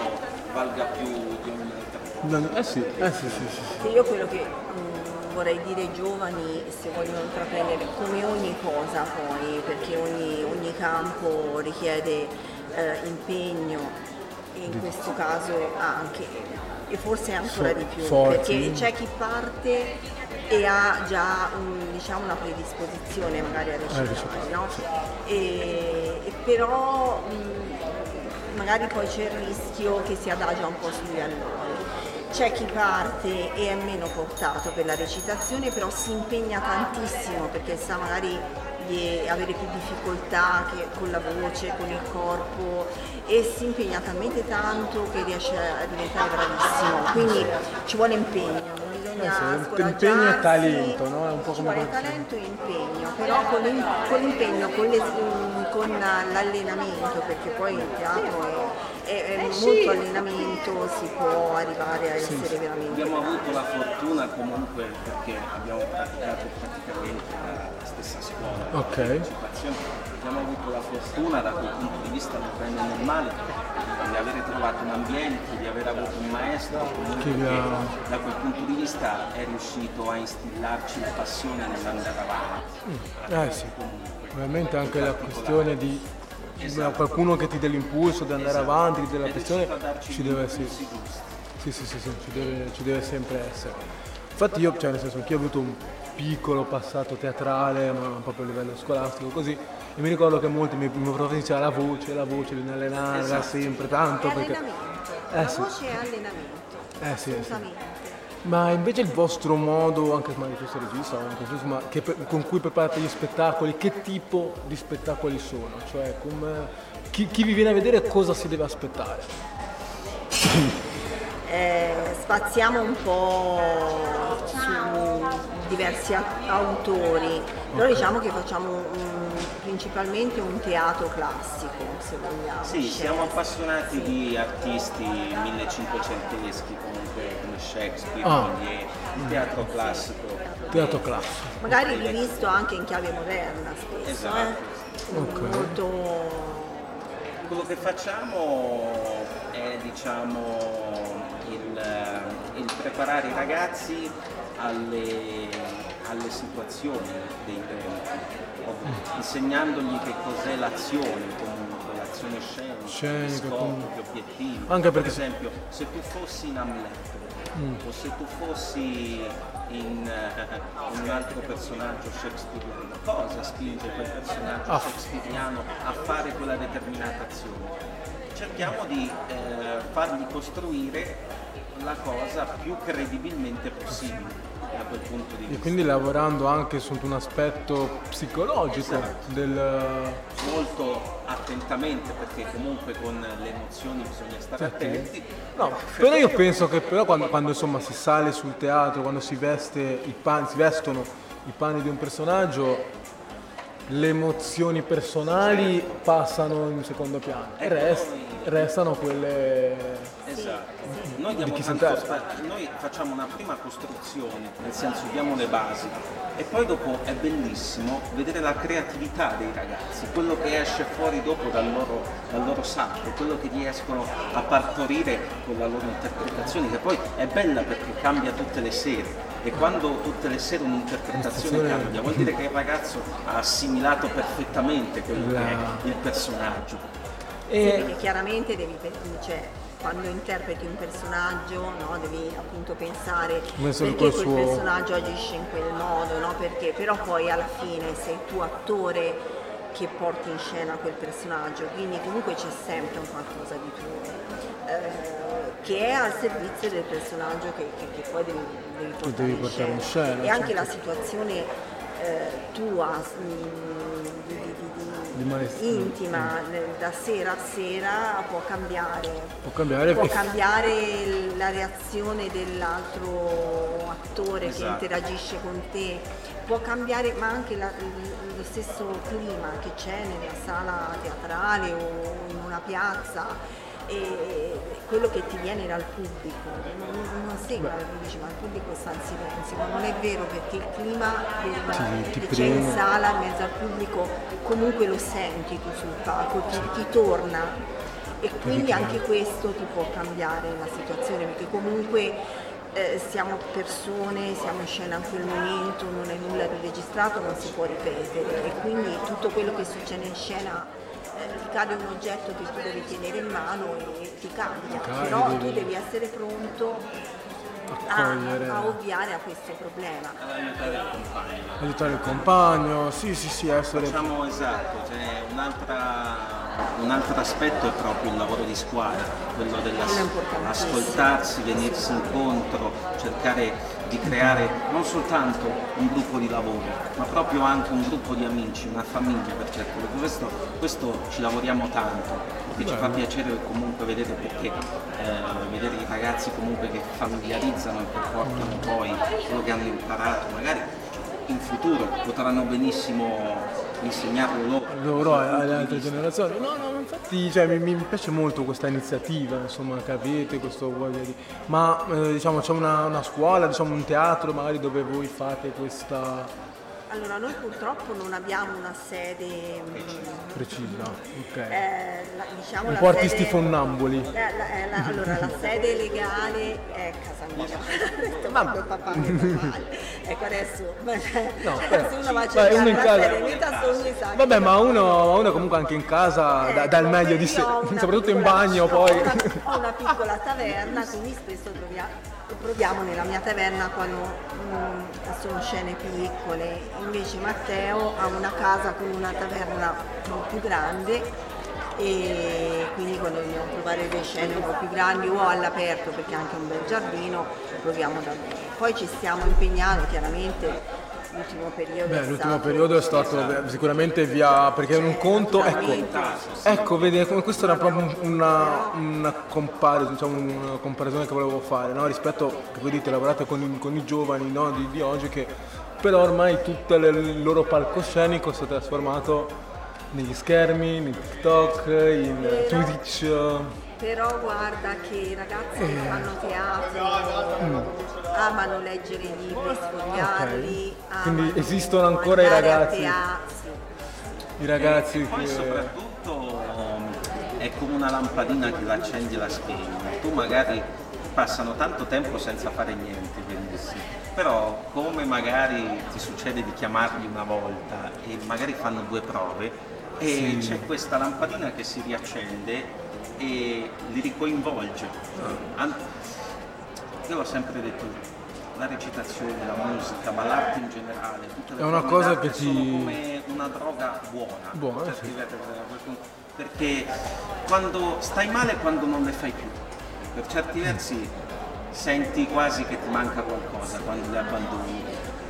valga più di ogni altra Eh sì, eh sì, sì, sì. Sì, Io quello che mh, vorrei dire ai giovani, se vogliono intraprendere, come ogni cosa poi, perché ogni, ogni campo richiede eh, impegno, e in questo caso anche, e forse ancora di più, forti. perché c'è chi parte e ha già un- diciamo, una predisposizione magari a recitare, recitare, no? E, e però mh, magari poi c'è il rischio che si adagia un po' sugli allori. C'è chi parte e è meno portato per la recitazione, però si impegna tantissimo perché sa magari di avere più difficoltà che- con la voce, con il corpo e si impegna talmente tanto che riesce a diventare bravissimo. Quindi ci vuole impegno, Eh sì, impegno e talento, no? È un po' come vuole talento e impegno, però con, l'im- con l'impegno, con, le- mm, con l'allenamento, perché poi il teatro è, è- è molto allenamento, si può arrivare a essere veramente Abbiamo avuto la fortuna comunque perché abbiamo praticato praticamente stessa scuola Ok. Abbiamo avuto la fortuna da quel punto di vista, non prende normale, di avere trovato un ambiente, di aver avuto un maestro Che da quel punto di vista è riuscito a instillarci la passione nell'andare avanti. Eh sì. Ovviamente anche la questione di qualcuno che ti dà l'impulso di andare Esatto. avanti, a darci ci deve, impulsi sì, sì, sì, sì, sì, ci, deve, ci deve sempre essere. Infatti io, cioè nel senso, anch'io ho avuto un piccolo passato teatrale, ma proprio a livello scolastico così, e mi ricordo che molti mi, mi professori dicevano la voce, la voce, bisogna allenarla Esatto. sempre, tanto È perché... allenamento, Eh la sì. voce è allenamento, Eh sì, eh sì. assolutamente. Ma invece il vostro modo, anche magari tu sei regista o anche tu, ma che per- con cui preparate gli spettacoli, che tipo di spettacoli sono? Cioè, come, chi, chi vi viene a vedere cosa si deve aspettare? Eh, spaziamo un po' su diversi a- autori, però diciamo che facciamo un- principalmente un teatro classico, se vogliamo. Sì, Cioè, siamo appassionati sì. di artisti 1500eschi comunque come Shakespeare, Ah. Molière, il teatro classico. Teatro classico. Magari rivisto anche in chiave moderna spesso, Esatto. eh. Ok. Molto Quello che facciamo è diciamo il, preparare i ragazzi alle, alle situazioni dei tempi, insegnandogli che cos'è l'azione comunque, l'azione scenica, Scenica, gli scopi, gli obiettivi. Anche per perché esempio se tu fossi in Hamlet Mm. o se tu fossi in, in un altro personaggio shakespeariano, cosa spinge quel personaggio Ah. shakespeariano a fare quella determinata azione? Cerchiamo di eh, fargli costruire la cosa più credibilmente possibile da quel punto di E vista. quindi lavorando anche su un aspetto psicologico Esatto. del... Molto attentamente perché comunque con le emozioni bisogna stare attenti. No, però io penso che però quando, quando, insomma si sale sul teatro, quando si, veste i pan- si vestono i panni di un personaggio, le emozioni personali passano in secondo piano e Ecco, rest- noi- restano quelle... Esatto. Noi, noi facciamo una prima costruzione, nel senso diamo le basi e poi dopo è bellissimo vedere la creatività dei ragazzi, quello che esce fuori dopo dal loro, dal loro sacco, quello che riescono a partorire con la loro interpretazione, che poi è bella perché cambia tutte le sere. E quando tutte le sere Un'interpretazione- cambia, vuol dire che il ragazzo ha assimilato perfettamente quello che è il personaggio. Sì, E perché chiaramente devi, cioè, quando interpreti un personaggio no, devi appunto pensare perché quel suo- personaggio agisce in quel modo, no? perché, però poi alla fine sei tu attore che porti in scena quel personaggio, quindi comunque c'è sempre un qualcosa di tuo. eh, che è al servizio del personaggio che, che- che poi devi, devi portare, devi in, portare in scena. E anche certo. la situazione eh, tua mm, intima nel- da sera a sera può cambiare. può cambiare Può cambiare la reazione dell'altro attore che Esatto. interagisce con te, può cambiare ma anche la- lo stesso clima che c'è nella sala teatrale o in una piazza e quello che ti viene dal pubblico. Non, non sembra che dici ma il pubblico sta in silenzio, ma non è vero perché il clima del- Ti- ti che c'è in sala in mezzo al pubblico comunque lo senti tu sul palco, ti, ti torna. E quindi anche questo ti può cambiare la situazione perché comunque eh, siamo persone, siamo in scena in quel momento, non è nulla di registrato, non si può ripetere. E quindi tutto quello che succede in scena cade un oggetto che tu devi tenere in mano e ti cambia, Cade, però devi- tu devi essere pronto a, a ovviare a questo problema. Ad aiutare il compagno. aiutare il compagno, sì sì sì, essere... Facciamo esatto, cioè un'altra- un altro aspetto è proprio il lavoro di squadra, quello dell'ascoltarsi, venirsi incontro, cercare di creare non soltanto un gruppo di lavoro, ma proprio anche un gruppo di amici, una famiglia per certo. Questo, questo ci lavoriamo tanto, perché ci fa piacere comunque vedere perché eh, vedere i ragazzi comunque che familiarizzano e che portano poi quello che hanno imparato, magari in futuro potranno benissimo insegnarlo loro. loro alle altre generazioni. No, no, infatti cioè, mi, mi piace molto questa iniziativa, insomma, che questo voglia di... Ma eh, diciamo c'è una, una scuola, diciamo un teatro magari dove voi fate questa Allora, noi purtroppo non abbiamo una sede mm, precisa, ok. eh, la- diciamo Un la po' artisti sede- fonnambuli. La- la- eh, la- allora, la sede legale è casa mia. Vabbè, papà che fa male. Ecco adesso, No, se uno va a Beh, cercare uno in la casa- sede meta sogni sa che- Vabbè, ma uno, uno comunque anche in casa dà, dà il meglio di sé, ho soprattutto in bagno ho poi. Una, ho una piccola taverna, quindi spesso troviamo, proviamo nella mia taverna quando mm, sono scene piccole. Invece Matteo ha una casa con una taverna un po' più grande e quindi quando dobbiamo trovare delle scene un po' più grandi o all'aperto perché ha anche un bel giardino proviamo da. Poi ci stiamo impegnando chiaramente l'ultimo periodo Beh, è l'ultimo stato- periodo è stato eh, sicuramente via, perché un conto, ecco, ecco, vedi, come questa era proprio una, una, compar- diciamo, una comparazione che volevo fare, no? rispetto, che voi dite, lavorate con, i- con i giovani no? di, di oggi, che però ormai tutto il loro palcoscenico si è trasformato negli schermi, in TikTok, in Vero. Twitch. Però guarda che i ragazzi Eh. fanno teatro amano leggere i libri, sfogliarli, Ok. Quindi esistono ancora i ragazzi. I ragazzi Poi che... soprattutto è come una lampadina che l'accendi e la spegni. Tu magari passano tanto tempo senza fare niente, bellissimo. Però come magari ti succede di chiamarli una volta e magari fanno due prove e c'è questa lampadina che si riaccende e li ricoinvolge. An- Io l'ho sempre detto, la recitazione, la musica, ma l'arte in generale, tutte le È una cosa che ti- sono come una droga buona. Buona, per sì. certi versi, Perché quando stai male quando non le fai più. Per certi versi senti quasi che ti manca qualcosa quando le abbandoni.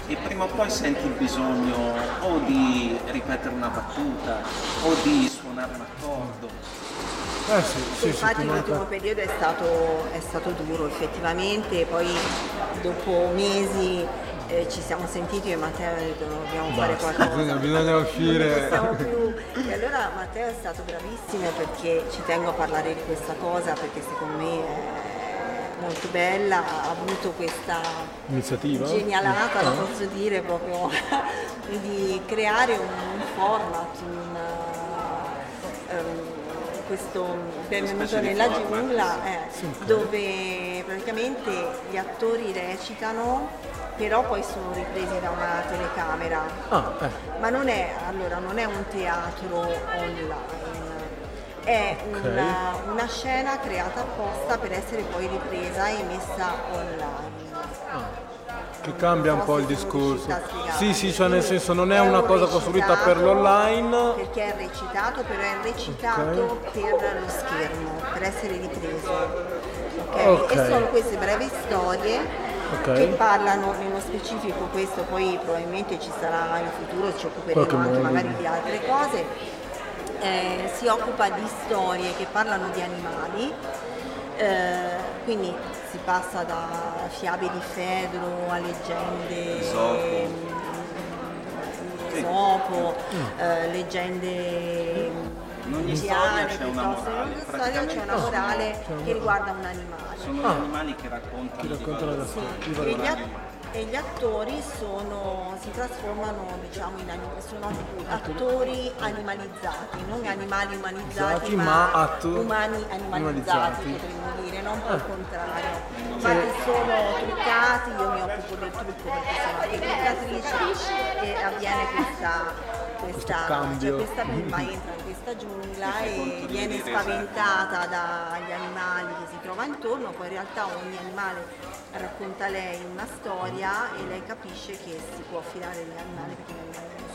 E prima o poi senti il bisogno o di ripetere una battuta o di suonare un accordo. Eh sì, sì, sì, Infatti l'ultimo periodo è stato, è stato duro effettivamente, poi dopo mesi eh, ci siamo sentiti e Matteo e detto dobbiamo fare Basta, qualcosa. bisogna- bisogna Non uscire. possiamo più. E allora Matteo è stato bravissimo perché ci tengo a parlare di questa cosa perché secondo me è molto bella, ha avuto questa Iniziativa? genialata, Ah. lo posso dire proprio, di creare un format, un, ehm, questo benvenuto nella giungla, eh, dove praticamente gli attori recitano però poi sono ripresi da una telecamera. Ah, eh. Ma non è, allora, non è un teatro online, è Ok. una, una scena creata apposta per essere poi ripresa e messa online. Che cambia un po' il discorso. Sì, sì, cioè nel senso non è un una cosa costruita per l'online. Perché è recitato, però è recitato per lo schermo, per essere ripreso. ok? Ok. E sono queste brevi storie Ok. che parlano nello specifico, questo poi probabilmente ci sarà in futuro, ci occuperemo Qualche anche modo. magari di altre cose. Eh, si occupa di storie che parlano di animali, eh, quindi si passa da fiabe di Fedro a leggende Esopo. mm, Esopo, eh, leggende In ogni storia c'è una morale, c'è una morale che riguarda un animale. Sono Ah. gli animali che raccontano, Che raccontano di storia, di i E gli, attori sono, si trasformano diciamo, in anim- sono attori animalizzati, non animali umanizzati, ma ma atto- umani animalizzati, potremmo dire, non al contrario. Sì. Infatti sono truccati, io mi occupo del trucco perché sono anche truccatrice e avviene questa, questa, cambio. cioè questa bimba entra in questa giungla e viene spaventata dagli animali che si trova intorno, poi in realtà ogni animale racconta lei una storia e lei capisce che si può affidare agli animali perché gli animali non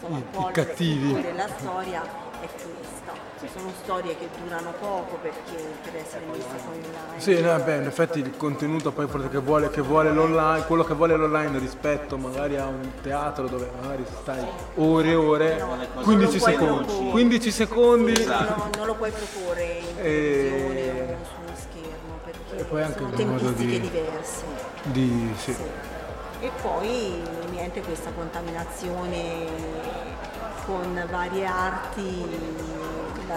sono, sono I- i cattivi. poi la storia è questa. Sono storie che durano poco perché per essere messe poi online. Sì, no, beh, in effetti il contenuto poi che vuole, che vuole l'online, quello che vuole l'online rispetto magari a un teatro dove magari stai ore e ore, No, 15 non puoi secondi, proporre. 15 secondi Sì, non, non lo puoi proporre in televisione E- o su uno schermo perché e poi anche sono tempistiche di- diverse. di... Sì. E poi niente questa contaminazione con varie arti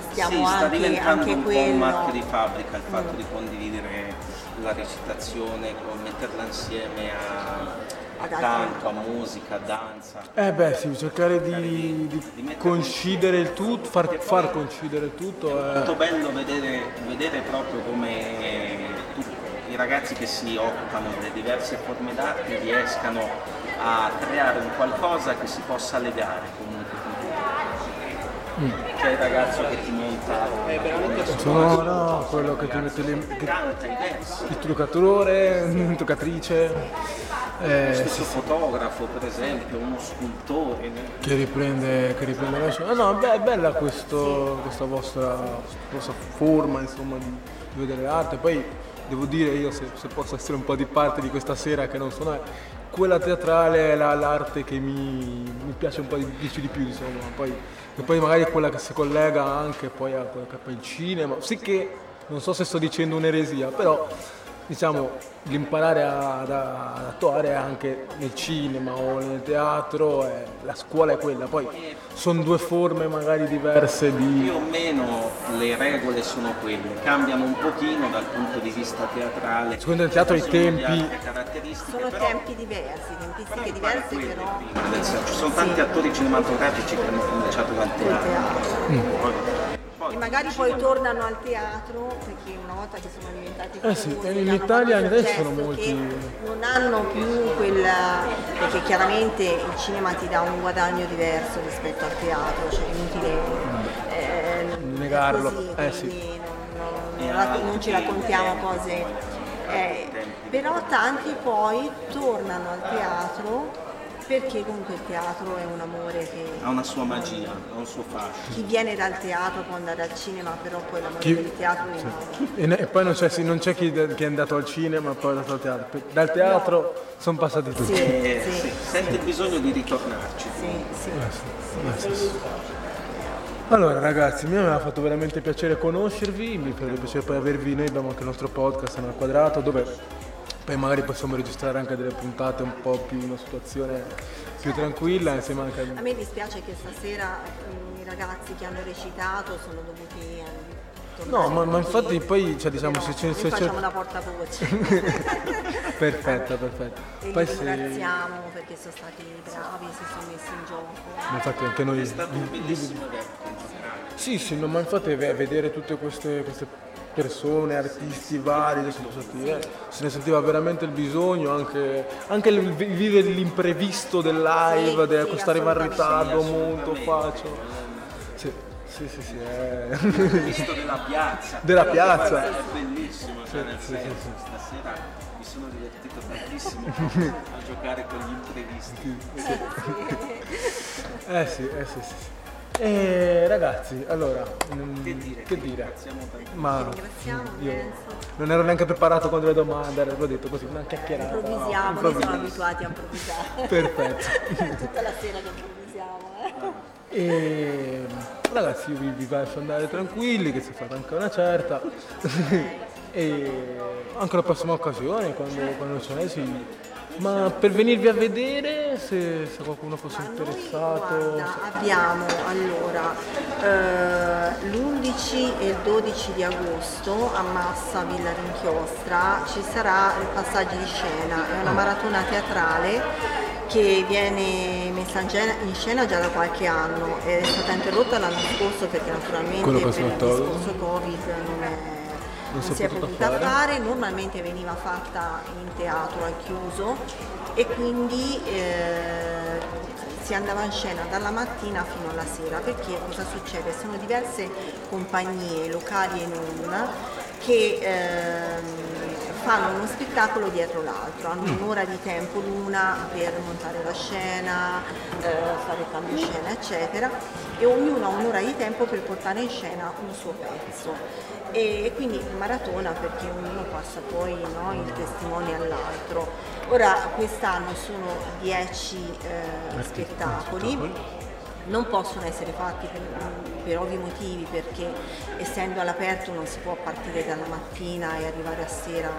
stiamo sì, sta anche, diventando anche un po' un quello. marchio di fabbrica il fatto Mm. di condividere la recitazione, metterla insieme a, a canto, a musica, a danza. Eh beh sì, cercare di, di coincidere il tutto, far, far coincidere il tutto È è... molto bello vedere, vedere proprio come i ragazzi che si occupano delle diverse forme d'arte riescano a creare un qualcosa che si possa legare comunque con C'è il ragazzo che ti monta Sono no, quello che ti mette lì, che- il truccatore, truccatrice, eh, Stesso sì, fotografo per esempio, uno scultore. che riprende, che riprende la scena. No, beh, è bella questo- questa vostra, vostra forma insomma, di, di vedere l'arte. Poi devo dire io se, se posso essere un po' di parte di questa sera che non sono quella teatrale è la- l'arte che mi, mi piace un po' di, di più insomma. Poi, e poi magari è quella che si collega anche poi a quello che è il cinema. Sì che non so se sto dicendo un'eresia, però diciamo l'imparare ad, ad attuare anche nel cinema o nel teatro, è- la scuola è quella, poi sono due forme magari diverse di... Più o meno le regole sono quelle, cambiano un pochino dal punto di vista teatrale. Secondo il teatro i tempi- Sono però tempi diversi, tempistiche diverse però. prima, senso, ci sono tanti Sì. attori cinematografici che hanno cominciato dal teatro. Mm. E magari poi tornano al teatro perché una volta che sono diventati Eh sì, famosi, e in Italia- successo, sono molti- non hanno più quella perché chiaramente il cinema ti dà un guadagno diverso rispetto al teatro, cioè è inutile eh, Negarlo, è così, eh sì. quindi non, non- non ci raccontiamo cose. eh, però tanti poi tornano al teatro perché comunque il teatro è un amore che ha una sua magia, ha un suo fascino. chi viene dal teatro può andare al cinema, però poi l'amore Chi- del teatro rimane. E, ne- e poi non c'è, sì, non c'è chi, chi è andato al cinema e poi è andato al teatro. Dal teatro sono passati tutti. Sì, E sì, sì, sente il bisogno di ritornarci. sì, sì. Eh sì, sì. Allora ragazzi, a me mi ha fatto veramente piacere conoscervi, mi farebbe piacere poi avervi, noi abbiamo anche il nostro podcast nel quadrato dove poi magari possiamo registrare anche delle puntate un po' più in una situazione più tranquilla insieme anche A me dispiace che stasera mm, i ragazzi che hanno recitato sono dovuti eh, No, ma, ma infatti poi cioè, diciamo se c'è... Se c'è... facciamo la portavoce perfetto, perfetto. e Poi li se... ringraziamo perché sono stati bravi, si sono messi in gioco. Ma infatti anche noi... È stato un bellissimo evento. Sì, sì, no, ma infatti ve- vedere tutte queste, queste persone, artisti vari, adesso lo so dire, se ne sentiva veramente il bisogno, anche, anche il vi- vivere l'imprevisto del live, Sì, de- questo arrivare in ritardo molto facile. Sì, sì, sì, sì, è... visto della piazza. Della piazza. È bellissimo, cioè nel sì, senso, sì, stasera mi sono divertito tantissimo a giocare con gli imprevisti. Eh sì, eh sì, sì. sì. E ragazzi, allora, mm, Che dire, che ti dire? Ma Ringraziamo io non ero neanche preparato con le domande, l'ho detto così, una chiacchierata. Improvvisiamo, noi Improvvisiamo. siamo abituati a improvvisare. Perfetto. Tutta la sera che improvvisiamo. Eh. E ragazzi, io vi, vi lascio andare tranquilli, che si fa anche una certa. e anche la prossima occasione, quando, quando ce n'è, sì. Ma per venirvi a vedere, se, se qualcuno fosse Ma noi, interessato. guarda, abbiamo allora eh, l'11 e il 12 di agosto a Massa Villa Rinchiostra ci sarà il passaggio di scena, è una maratona teatrale che viene messa in scena, in scena già da qualche anno, è stata interrotta l'anno scorso perché naturalmente per il discorso Covid non, è- Non si si è potuta fare. fare, normalmente veniva fatta in teatro al chiuso e quindi eh, si andava in scena dalla mattina fino alla sera perché cosa succede? Sono diverse compagnie locali e non che ehm, fanno uno spettacolo dietro l'altro, hanno un'ora di tempo l'una per montare la scena, eh, fare cambio scena eccetera e ognuno ha un'ora di tempo per portare in scena un suo pezzo e quindi maratona perché ognuno passa poi no, il testimone all'altro. Ora quest'anno sono 10 eh, spettacoli, non possono essere fatti per, per ovvi motivi perché essendo all'aperto non si può partire dalla mattina e arrivare a sera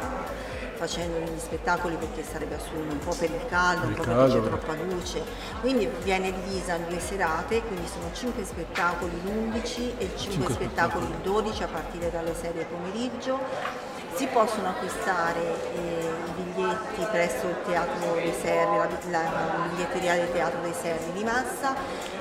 facendo gli spettacoli perché sarebbe assurdo un po' per il caldo, un po' perché c'è troppa luce. Quindi viene divisa in due serate, quindi sono 5 spettacoli l'11 e 5 Cinque spettacoli il 12 a partire dalle 6 del pomeriggio. Si possono acquistare eh, i biglietti presso il Teatro dei Servi, la, la- la biglietteria del Teatro dei Servi di Massa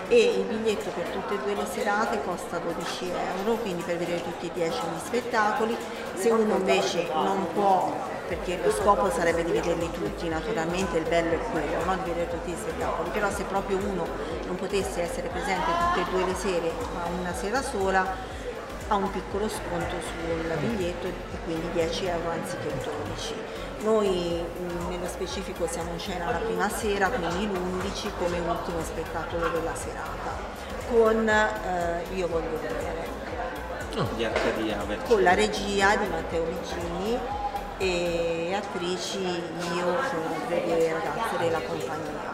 e il biglietto per tutte e due le serate costa 12 euro, quindi per vedere tutti e 10 gli spettacoli. Se uno invece non può, perché lo scopo sarebbe di vederli tutti, naturalmente il bello è quello, no? di vedere tutti gli spettacoli, però se proprio uno non potesse essere presente tutte e due le sere, ma una sera sola, ha un piccolo sconto sul biglietto e quindi 10 euro anziché 12. Noi mh, nello specifico siamo in scena la prima sera, quindi l'11 come ultimo spettacolo della serata, con eh, Io voglio vedere, Vercelli. con la regia di Matteo Vigini e attrici io con delle ragazze della compagnia.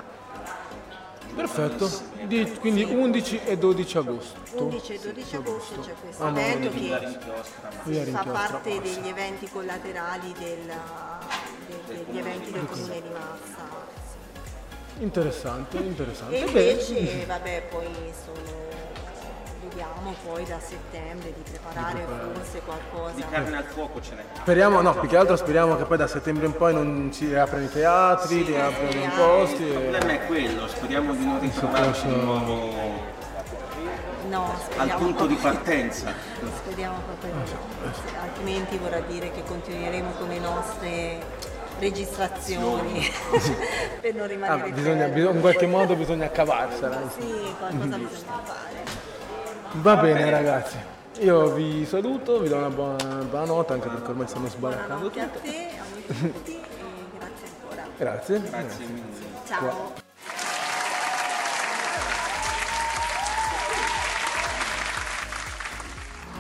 Perfetto, Di- quindi 11 e 12 agosto. 11 e 12 agosto c'è questo Ah, evento che fa Rinchiostra, parte degli eventi collaterali della- de- degli eventi del comune di Massa. Interessante, interessante. E invece, vabbè, poi sono, vediamo poi da settembre di preparare forse qualcosa. di carne al fuoco ce n'è. Speriamo, no, più che altro speriamo che poi da settembre in poi non si riaprano i teatri, riaprano i posti. Il E... problema è quello, speriamo di non ritrovarci di nuovo No, al punto di partenza. Speriamo proprio no, altrimenti vorrà dire che continueremo con le nostre registrazioni per non Ah, rimanere bisogna, fermi. bisogna- in qualche modo bisogna cavarsela. Sì, qualcosa bisogna fare. Va bene ragazzi, io vi saluto, vi do una buona, buonanotte anche perché ormai stanno sbaraccando Buonanotte a tutto. te, a voi tutti e grazie ancora. Grazie. Grazie mille. Ciao.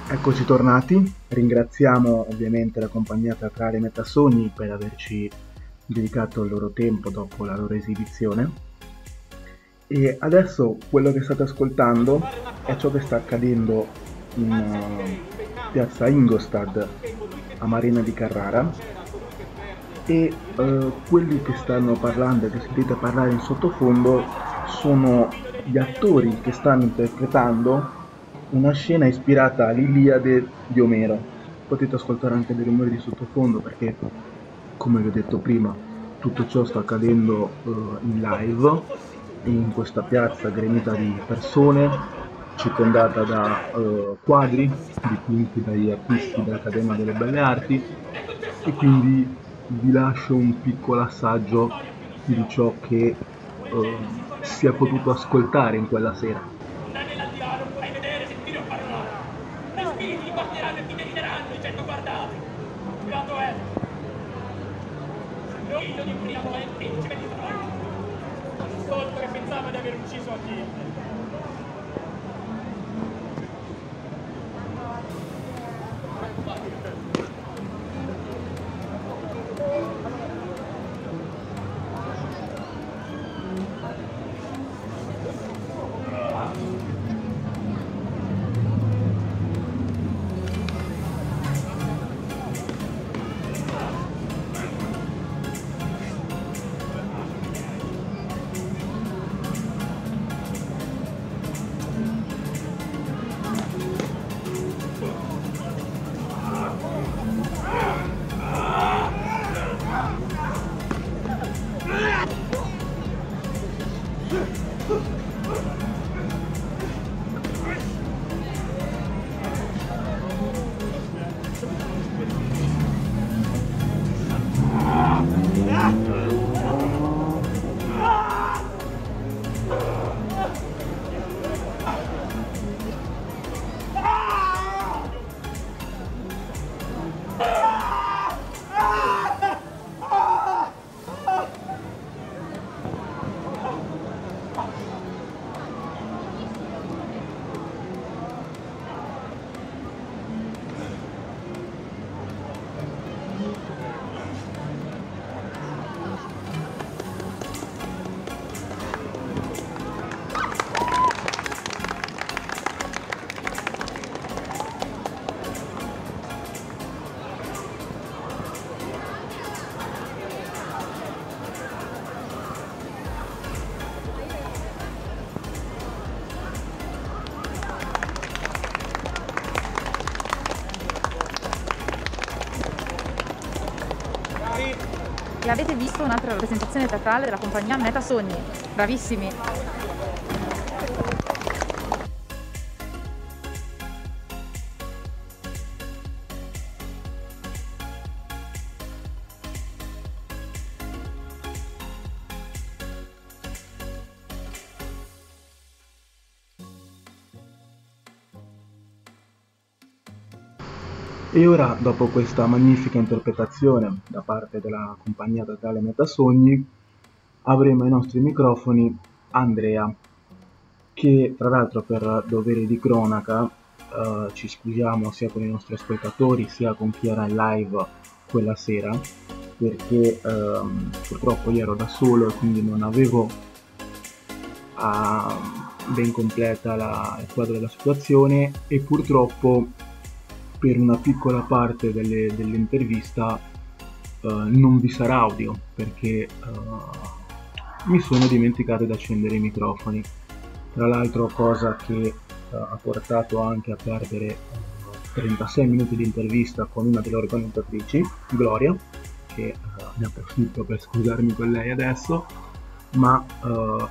Eccoci tornati, ringraziamo ovviamente la compagnia teatrale Metasogni per averci dedicato il loro tempo dopo la loro esibizione. E adesso quello che state ascoltando è ciò che sta accadendo in eh, piazza Ingostad a Marina di Carrara e eh, quelli che stanno parlando e che sentite parlare in sottofondo sono gli attori che stanno interpretando una scena ispirata all'Iliade di Omero. Potete ascoltare anche dei rumori di sottofondo perché, come vi ho detto prima, tutto ciò sta accadendo eh, in live in questa piazza gremita di persone circondata da eh, quadri dipinti dagli artisti dell'Accademia delle Belle Arti e quindi vi lascio un piccolo assaggio di ciò che eh, si è potuto ascoltare in quella sera. Rappresentazione teatrale della compagnia Meta Sogni. Bravissimi! E ora, dopo questa magnifica interpretazione da parte della compagnia teatrale Metasogni, avremo ai nostri microfoni Andrea, che tra l'altro per dovere di cronaca eh, ci scusiamo sia con i nostri ascoltatori sia con chi era in live quella sera, perché ehm, purtroppo io ero da solo e quindi non avevo ah, ben completa la, il quadro della situazione e purtroppo per una piccola parte delle, dell'intervista uh, non vi sarà audio perché uh, mi sono dimenticato di accendere i microfoni. Tra l'altro cosa che uh, ha portato anche a perdere 36 minuti di intervista con una delle organizzatrici, Gloria, che ne approfitto per scusarmi con lei adesso, ma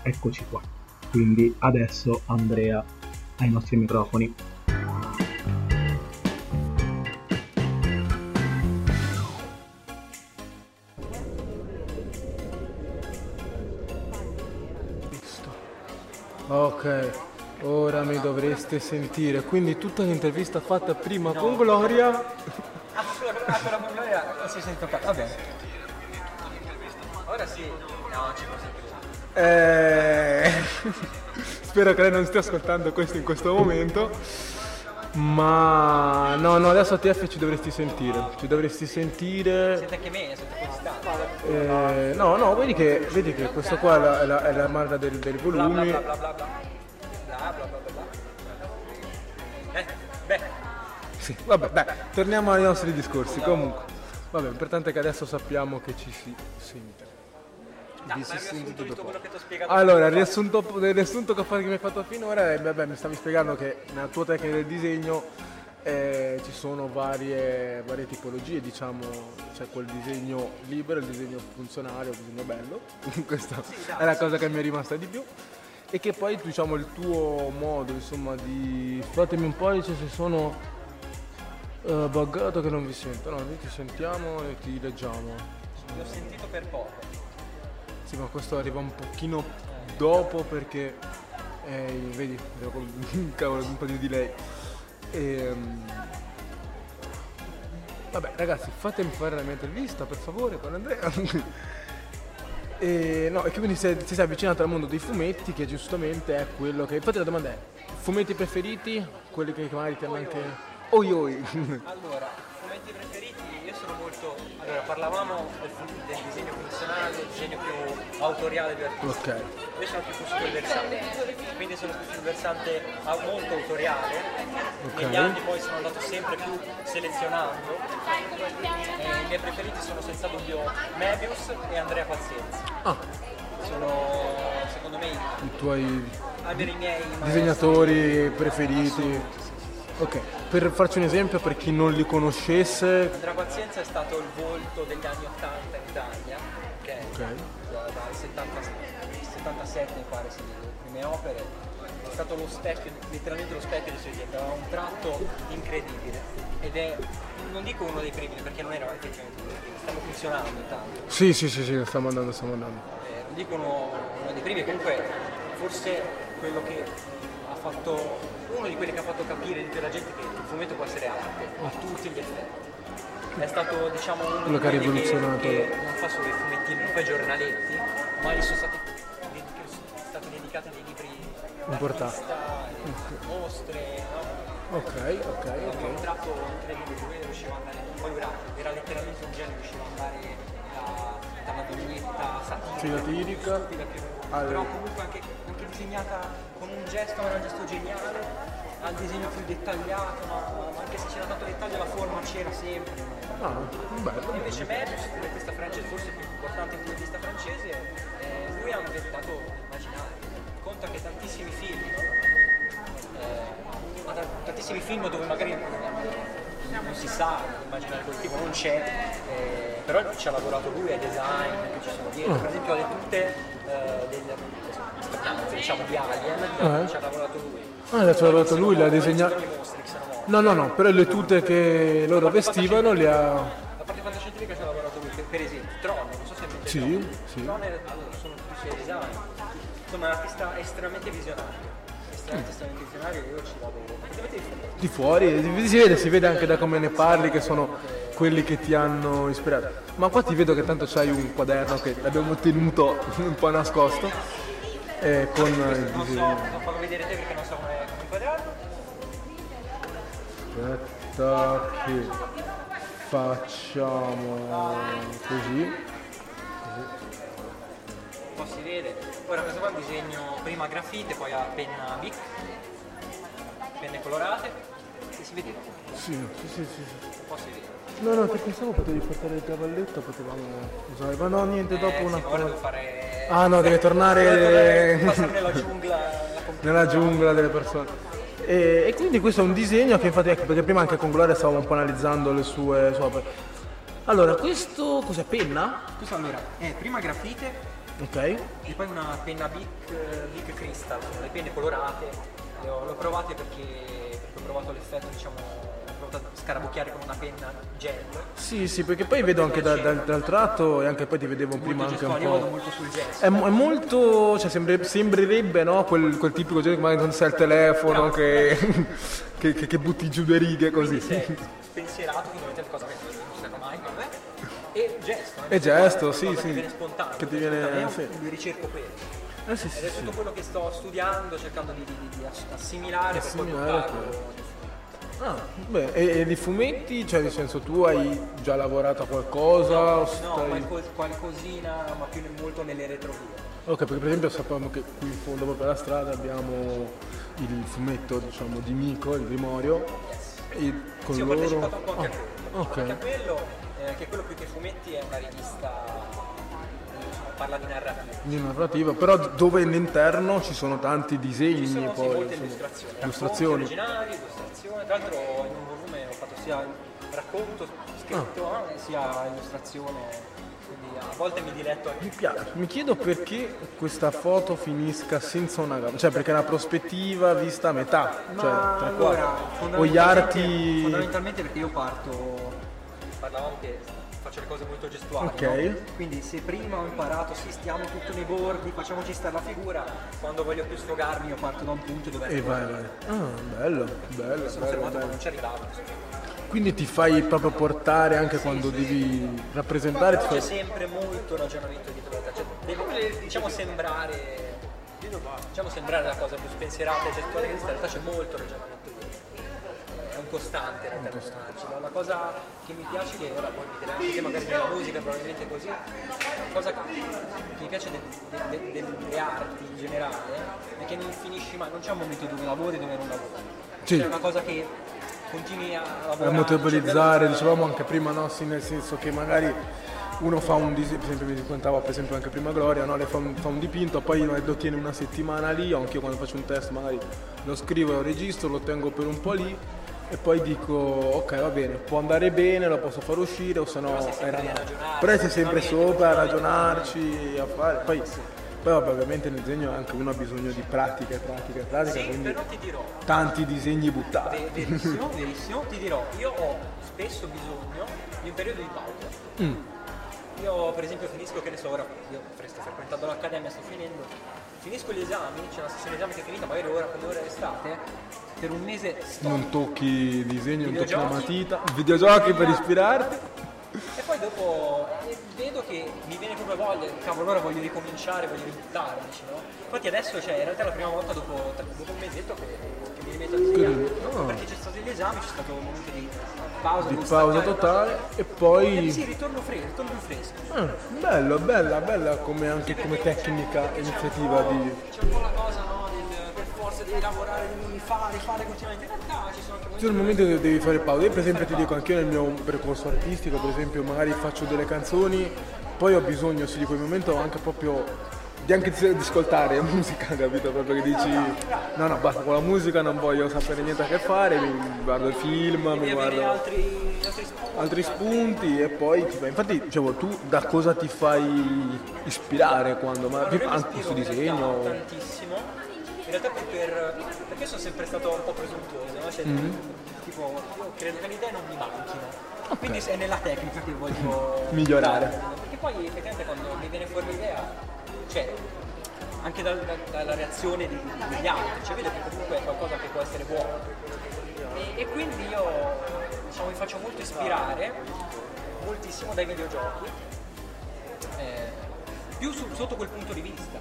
eccoci qua. Quindi adesso Andrea ai nostri microfoni. Ok, ora mi dovreste sentire. Quindi tutta l'intervista fatta prima con Gloria. Ah, quella con Gloria si sente fatto. Va bene. Ora sì. No, ci posso più. Eh... Spero che lei non stia ascoltando questo in questo momento. Ma no, no, adesso a TF ci dovresti sentire. Ci dovresti sentire. Siete anche me, siete quest'anno. Eh, no, no, vedi che, vedi che questo qua è la, è la, è la marca del, del volume. bla bla bla. Eh, beh. Sì, vabbè, dai, torniamo ai nostri discorsi. Comunque, vabbè, l'importante è che adesso sappiamo che ci si sente. Ma si sente spiegato. Allora, il riassunto, riassunto che mi hai fatto finora è, vabbè, mi stavi spiegando che nella tua tecnica del disegno eh, ci sono varie, varie tipologie, diciamo, c'è quel disegno libero, il disegno funzionale, il disegno bello, questa è la cosa che mi è rimasta di più. e che poi diciamo il tuo modo insomma di fatemi un pollice se sono eh, buggato che non vi sento. No noi ti sentiamo e ti leggiamo. Vi ho sentito per poco. sì ma questo arriva un pochino dopo perché eh, vedi cavolo un po' di delay Ehm, vabbè ragazzi fatemi fare la mia intervista per favore con Andrea E, no, e quindi si è, si è avvicinato al mondo dei fumetti, che giustamente è quello che. Infatti la domanda è: fumetti preferiti? Quelli che magari ti hanno anche. Oi oi! Allora, fumetti preferiti, io sono molto. Allora, parlavamo del, del disegno funzionale, del disegno più autoriale di artista. ok. Io sono più sul versante, quindi sono più sul versante molto autoriale. Negli anni poi sono andato sempre più selezionando. E I miei preferiti sono senza dubbio Mebius e Andrea Pazienza. Ah, Sono secondo me i tuoi avere i miei maestri. disegnatori preferiti. Ok, per farci un esempio per chi non li conoscesse. Andrea Pazienza è stato il volto degli anni 80 in Italia, che Ok. da- dal 70 77 mi pare sì, le prime opere, è stato lo specchio, letteralmente lo specchio dei suoi tempi, aveva un tratto incredibile ed è, non dico uno dei primi perché non era effettivamente uno dei primi, stiamo funzionando intanto, Sì, sì, sì, sì, stiamo andando, stiamo andando. eh, non dico uno, uno dei primi, comunque forse quello che ha fatto, uno di quelli che ha fatto capire di più alla gente che il fumetto può essere arte, a tutti gli effetti. È stato diciamo uno Quello che ha rivoluzionato. che non fa solo i fumettini, non fa i giornaletti, ma gli sono stati, sono stati dedicati dei libri Importanti. e mostre, no? Ok, ok, ok. tratto incredibile, lui riusciva ad andare, poi era, era letteralmente un genio, riusciva ad andare da, da una vignetta satirica, satirica, stupida più, al- però comunque anche, anche disegnata con un gesto, ma era un gesto geniale, al disegno più dettagliato, ma, ma anche se c'era tanto dettaglio la forma c'era sempre. Ah, bello. E invece Mebius, fumettista francese, forse il più importante fumettista francese, eh, lui ha inventato l'immaginario. Conta che tantissimi film, eh, ha ta- tantissimi film dove magari non si sa, l'immaginario collettivo non c'è, eh, però ci ha lavorato lui ai design che ci sono dietro, per esempio alle tute eh, del, diciamo di Alien, Eh. ci ha lavorato lui. Ah, ha lavorato lui, l'ha disegnato. No, no, no, però le tute che loro vestivano le ha. La parte fantascientifica ci ha lavorato lui, per, esempio, Tron, non so se avete Sì, Tron. sì. Tron è- sono tutti i design. Insomma, è un artista estremamente visionario. Estremamente, estremamente visionario io ci fuori. Di fuori, si vede, si vede anche da come ne parli che sono quelli che ti hanno ispirato. Ma qua ti vedo che tanto c'hai un quaderno che l'abbiamo tenuto un po' nascosto eh, con il so, disegno. non farlo vedere te perché non so come, come inquadrarlo. Aspetta che facciamo così. Un po' si vede. Ora questo qua è un disegno prima a grafite, poi a penna bic, penne colorate. Si vede, Sì, sì, sì, sì. sì. un po' si vede. No, no, che pensavo potevi portare il cavalletto, potevamo usare. Ma no, niente, dopo Eh, una sì, cosa. fare... Ah no, deve tornare passare nella giungla. nella giungla delle persone. E, e quindi questo è un disegno che infatti, ecco, perché prima anche con Gloria stavamo un po' analizzando le sue, sue opere. Allora, questo cos'è? Penna? Questo allora è prima grafite Ok. e poi una penna Bic, eh, Bic Crystal, sono le penne colorate. Le ho, le ho provate perché, perché ho provato l'effetto, diciamo, ho provato a scarabocchiare con una penna gel. Sì, sì, perché poi vedo anche dal, dal- dal tratto e anche poi ti vedevo prima Molto anche un io vado po'. molto sul gesto. È, è molto, cioè sembre- sembrerebbe no? quel, quel tipico genere che magari non sai il telefono che, che, che- che butti giù le righe così. Quindi vedete le cose che non sanno mai, vabbè. E gesto. eh, E gesto, sì, cosa sì. Che viene spontaneo. Che ti viene- sì. ricerco quello. Eh sì, Ed sì, è sì. tutto quello che sto studiando, cercando di, di- di- di ass- assimilare, Assimilare per poi portarlo. Ah, beh, e, e di fumetti, cioè nel senso tu hai già lavorato a qualcosa? No, stai- qualco- qualcosina, ma più molto nelle retrovie. Ok, perché per esempio sappiamo che qui in fondo proprio alla strada abbiamo il fumetto diciamo di Mico, il Grimorio. E con Sì, ho loro. partecipato un po' anche a Ah, quello. A quello, eh, che quello più che fumetti è una rivista diciamo, parla di narrativa. Di narrativa, però dove all'interno ci sono tanti disegni Ci sono sì, poi. molte insomma, illustrazioni, illustrazioni. originali, illustrazioni. Tra l'altro in un volume ho fatto sia racconto scritto Ah. eh, sia illustrazione. quindi a volte mi diletto anche Mi piace, mi chiedo perché questa foto finisca senza una gamba, cioè perché è una prospettiva vista a metà, Ma cioè tra allora, qua. O gli arti... Fondamentalmente perché io parto, parlavamo che faccio le cose molto gestuali, Ok. no? quindi se prima ho imparato, sì, stiamo tutto nei bordi, facciamoci stare la figura, quando voglio più sfogarmi io parto da un punto dove... E vai, vai. Ah, bello, bello, Mi sono bello, fermato bello. quando non ci arrivavo. Quindi ti fai proprio portare anche quando devi rappresentare, ti C'è sempre molto ragionamento dietro la cioè, deve diciamo sembrare diciamo sembrare la cosa più spensierata e gestuale che esiste, in realtà c'è molto ragionamento è un costante la personaggio la cosa che mi piace che ora poi mi direi anche te magari nella musica probabilmente è così la cosa che, mi piace de- de- de- delle arti in generale è che non finisci mai non c'è un momento dove lavori e dove non lavori Sì. c'è una cosa che continui a a lavorare motorizzare, dicevamo anche prima, no? Sì, nel senso che magari uno fa un disegno, per esempio mi raccontava per esempio anche prima Gloria, no? fa un, fa un dipinto, poi lo tiene una settimana lì, anche io quando faccio un testo magari lo scrivo, lo registro, lo tengo per un po' lì e poi dico ok va bene, può andare bene, lo posso far uscire o se no era no. Però sei sempre sopra a ragionarci, a fare, poi, poi vabbè, ovviamente nel disegno anche uno ha bisogno di pratica e pratica e pratica, sì, quindi però ti dirò tanti disegni buttati. Ve- Verissimo, verissimo, ti dirò, io ho spesso bisogno di un periodo di pausa. Mm. Io per esempio finisco, che ne so, ora io sto frequentando l'accademia, sto finendo, finisco gli esami, c'è una sessione esami che è finita, magari ora, quando ora è estate, per un mese sto Non tocchi il disegno, non tocchi la matita, videogiochi per ispirarti. e poi dopo eh, vedo che mi viene proprio voglia, cavolo ora voglio ricominciare, voglio ributtarmici, no? Infatti adesso cioè, in realtà è la prima volta dopo, dopo un mesetto che, che mi rimetto a disegnare, Ah. perché c'è stato gli esami, c'è stato un momento di pausa, Di pausa staccare, totale e poi... sì, ritorno fresco, ritorno fresco. Ah, bello, bella, bella come anche come tecnica, iniziativa di... C'è un po' la cosa, no? Del, forza devi lavorare, devi fare, fare continuamente. In realtà ci sono anche Ci sono momenti dove devi fare pausa. Io per esempio ti dico anche io nel mio percorso artistico, per esempio magari faccio delle canzoni, poi ho bisogno sì, di quel momento anche proprio di anche di, ascoltare musica, capito? Proprio che dici no no basta con la musica non voglio sapere niente a che fare, mi guardo il film, mi guardo altri, altri spunti. altri spunti e poi ti fai. Infatti dicevo tu da cosa ti fai ispirare quando ma anche questo disegno? tantissimo. In realtà per, per- perché sono sempre stato un po' presuntuoso, no? Cioè, Mm-hmm. tipo, io credo che le idee non mi manchino. Quindi è nella tecnica che voglio Migliorare. Perché poi effettivamente quando mi viene fuori l'idea, cioè anche dal- da- dalla reazione di- degli altri, cioè vedo che comunque è qualcosa che può essere buono. E, e quindi io diciamo, mi faccio molto ispirare, moltissimo dai videogiochi, eh, più su- sotto quel punto di vista,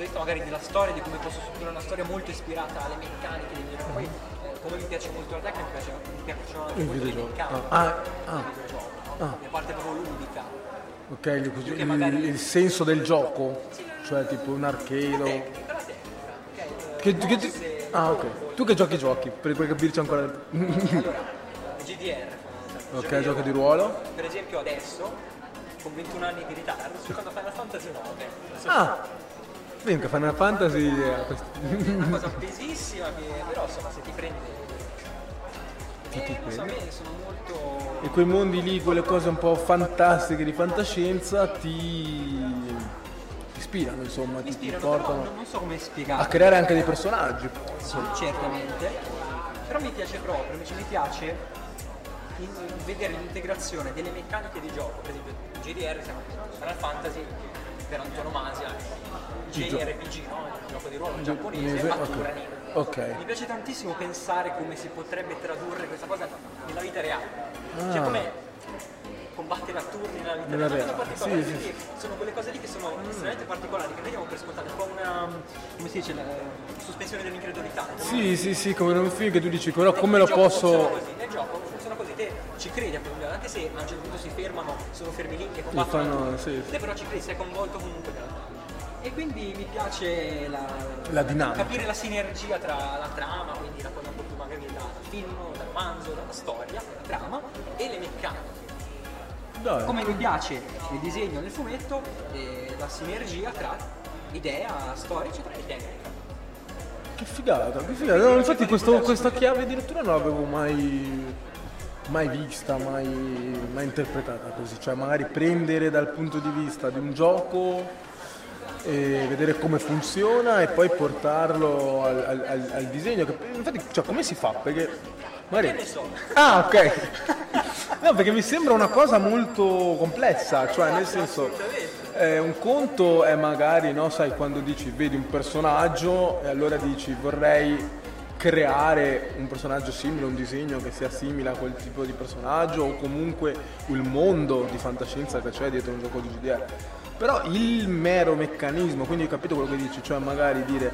punto di vista magari della storia, di come posso strutturare una storia molto ispirata alle meccaniche dei videogiochi. Poi eh, come mi piace molto la tecnica, mi, piace, mi piacciono anche Il molto videogioco. meccaniche Ah, del ah. videogioco, Ah. la parte proprio ludica. Ok, il, magari- il senso del gioco, cioè tipo un arcade o... Tecnica, la tecnica, ok? Che, che ti- Ah ok, tu che giochi giochi? Per, per capirci ancora... Allora, GDR. ok, giochi di ruolo. Per esempio adesso, con 21 anni di ritardo, sto giocando a Final Fantasy 9. Ah! Che Final Fantasy è questo- Una cosa pesissima che però insomma se ti prendi. Se ti Eh, non so, molto. E quei mondi lì, quelle cose un po' fantastiche di fantascienza ti, ti ispirano, insomma, ti, ti ispirano, però portano non, so come spiegare. a creare anche dei personaggi. Sì, certamente. Però mi piace proprio, mi, mi piace vedere l'integrazione delle meccaniche di gioco, per esempio GDR Final Fantasy per antonomasia, JRPG, no? Il gioco di ruolo giapponese, Giapponese, ma ok. Turanino. Ok. Mi piace tantissimo pensare come si potrebbe tradurre questa cosa nella vita reale. Ah. Cioè come combattere a turni nella vita reale. Sono particolari, sì, sì, sono quelle cose lì che sono estremamente particolari, che vediamo per scontate, un po' una, come si dice, la sospensione dell'incredulità. Sì, sì, sì, come in un film che tu dici, però come lo posso... Così, nel gioco funziona così, te ci credi a quel anche se a un certo punto si fermano, sono fermi lì e Li combattono. fanno, sì. Te però ci credi, sei coinvolto comunque trama. E quindi mi piace la, La dinamica. capire la sinergia tra la trama, quindi la cosa un po' più magari dal film, dal romanzo, dalla storia, dalla trama e le meccaniche. Dai. Come mi piace il disegno nel fumetto, e la sinergia tra idea, storia, eccetera, e tecnica. Che figata, che figata. No, infatti questo- questa chiave addirittura non l'avevo mai mai vista, mai, mai interpretata così, cioè magari prendere dal punto di vista di un gioco vedere come funziona e poi portarlo al, al- al- al disegno. che- Infatti, cioè, come si fa? Perché magari... Ah, ok. No, perché mi sembra una cosa molto complessa, cioè nel senso, eh, un conto è magari, no, sai, quando dici vedi un personaggio e allora dici vorrei creare un personaggio simile, un disegno che sia simile a quel tipo di personaggio o comunque il mondo di fantascienza che c'è dietro un gioco di GDR. Però il mero meccanismo, quindi ho capito quello che dici, cioè magari dire,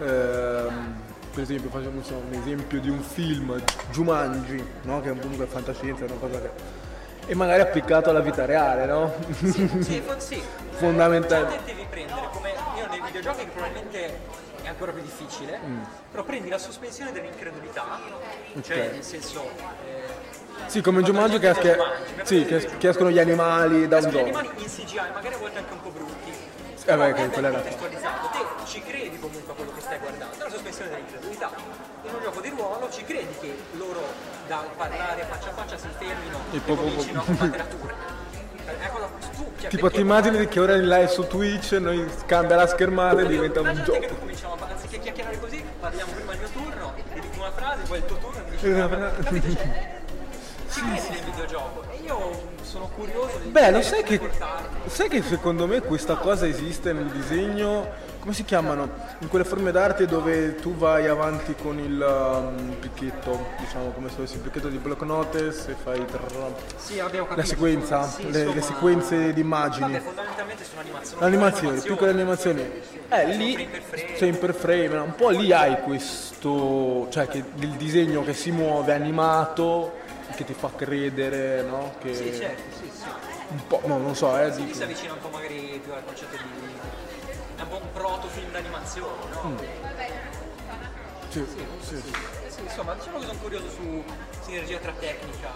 ehm, per esempio facciamo so, un esempio di un film, Jumanji, no? che è comunque fantascienza, è una cosa che... E magari applicato alla vita reale, no? Sì, fo- sì. Fondamentale. Cioè, devi prendere come io nei videogiochi che probabilmente è ancora più difficile, Mm. però prendi la sospensione dell'incredulità, cioè Ok. nel senso eh, Sì, come in Jumanji che, che, sì, che, che escono gli animali da un escono gli gioco. animali in CGI, magari a volte anche un po' brutti. Eh beh, che quella era- contestualizzato, te ci credi comunque a quello che stai guardando, è la sospensione dell'incredulità. In un gioco di ruolo ci credi che loro dal parlare faccia a faccia si fermino E e comincino a combattere a turno. Ecco, tu, cioè, Tipo ti immagini che ora in live su Twitch noi cambia la schermata e diventa un Immaginate che gioco. tu cominciamo a anziché chiacchierare così, parliamo prima il mio turno, ti dico una frase, poi il tuo turno e mi dici una Capite? Cioè, credi nel videogioco e io sono curioso di Beh, lo sai che, sai che secondo me questa cosa esiste nel disegno, come si chiamano? In quelle forme d'arte dove tu vai avanti con il um, picchetto, diciamo come se avessi il picchetto di block notice e fai trrr- Sì, la sequenza, Sì, le, le insomma, sequenze di immagini. Vabbè, fondamentalmente sono animazioni. Animazioni, piccole animazioni. Eh, lì frame. sei per frame, un po' lì hai questo, cioè che il disegno che si muove animato, che ti fa credere, no? Che Sì, certo, sì, sì. un po', no, non so, eh, Sì, dico. si avvicina un po' magari più al concetto di... è un po' un proto film d'animazione, no? Mm. Sì, sì, sì. Sì, insomma, diciamo che sono curioso su sinergia tra tecnica,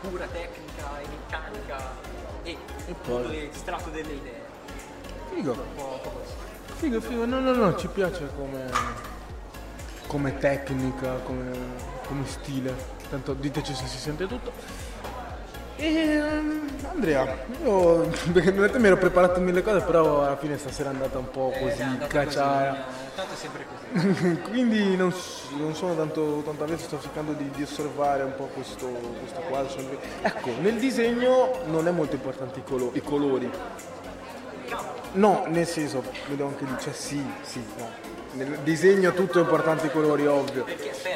pura tecnica e meccanica e, poi- appunto l'estratto delle idee. Figo. Un po', un po'. Figo, figo, no, no, no, ci piace come, come tecnica, come, come stile. Tanto diteci se si sente tutto. E ehm, Andrea, io perché in realtà mi ero preparato mille cose, però alla fine stasera è andata un po' Eh, così, andata cacciara. così, eh, Tanto è sempre così. Quindi non, non sono tanto, tanto avvezzo, sto cercando di, di osservare un po' questo, questo quadro. Ecco, nel disegno non è molto importante i, colo- i colori. No, nel senso, vedo anche lì, cioè sì, sì, no. Nel disegno tutto è importante i colori, ovvio.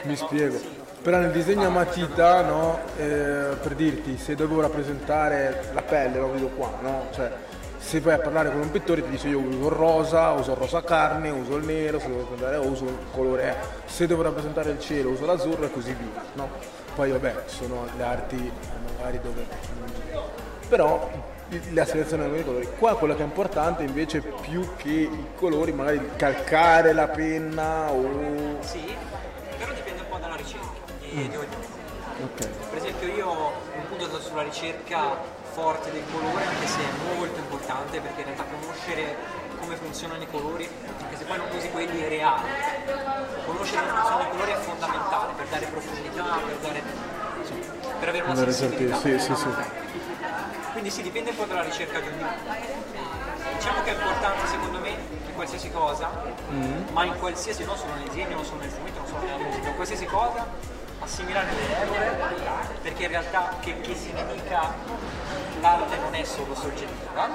Mi spiego. Però nel disegno a matita, no, eh, per dirti, se devo rappresentare la pelle, lo vedo qua, no? Cioè, se vai a parlare con un pittore ti dice io uso il rosa, uso il rosa carne, uso il nero, se devo rappresentare uso il colore. Se devo rappresentare il cielo uso l'azzurro e così via, no? Poi vabbè, sono le arti eh, magari dove... Però la selezione dei colori. Qua quello che è importante invece più che i colori, magari calcare la penna o... Sì, di, di ognuno. Ok. Per esempio io un punto sulla ricerca forte del colore, anche se è molto importante perché in realtà conoscere come funzionano i colori, anche se poi non usi quelli è reale, conoscere come funzionano i colori è fondamentale per dare profondità, per, dare, insomma, per avere una Avere sensibilità. sì, sì, sì. Quindi sì, dipende un po' dalla ricerca di ognuno. Diciamo che è importante secondo me in qualsiasi cosa, Mm. ma in qualsiasi, non solo nel disegno, non solo nel fumetto, non solo nella musica, in qualsiasi cosa, assimilare le regole, perché in realtà che, che si ne dica l'arte non è solo soggettiva.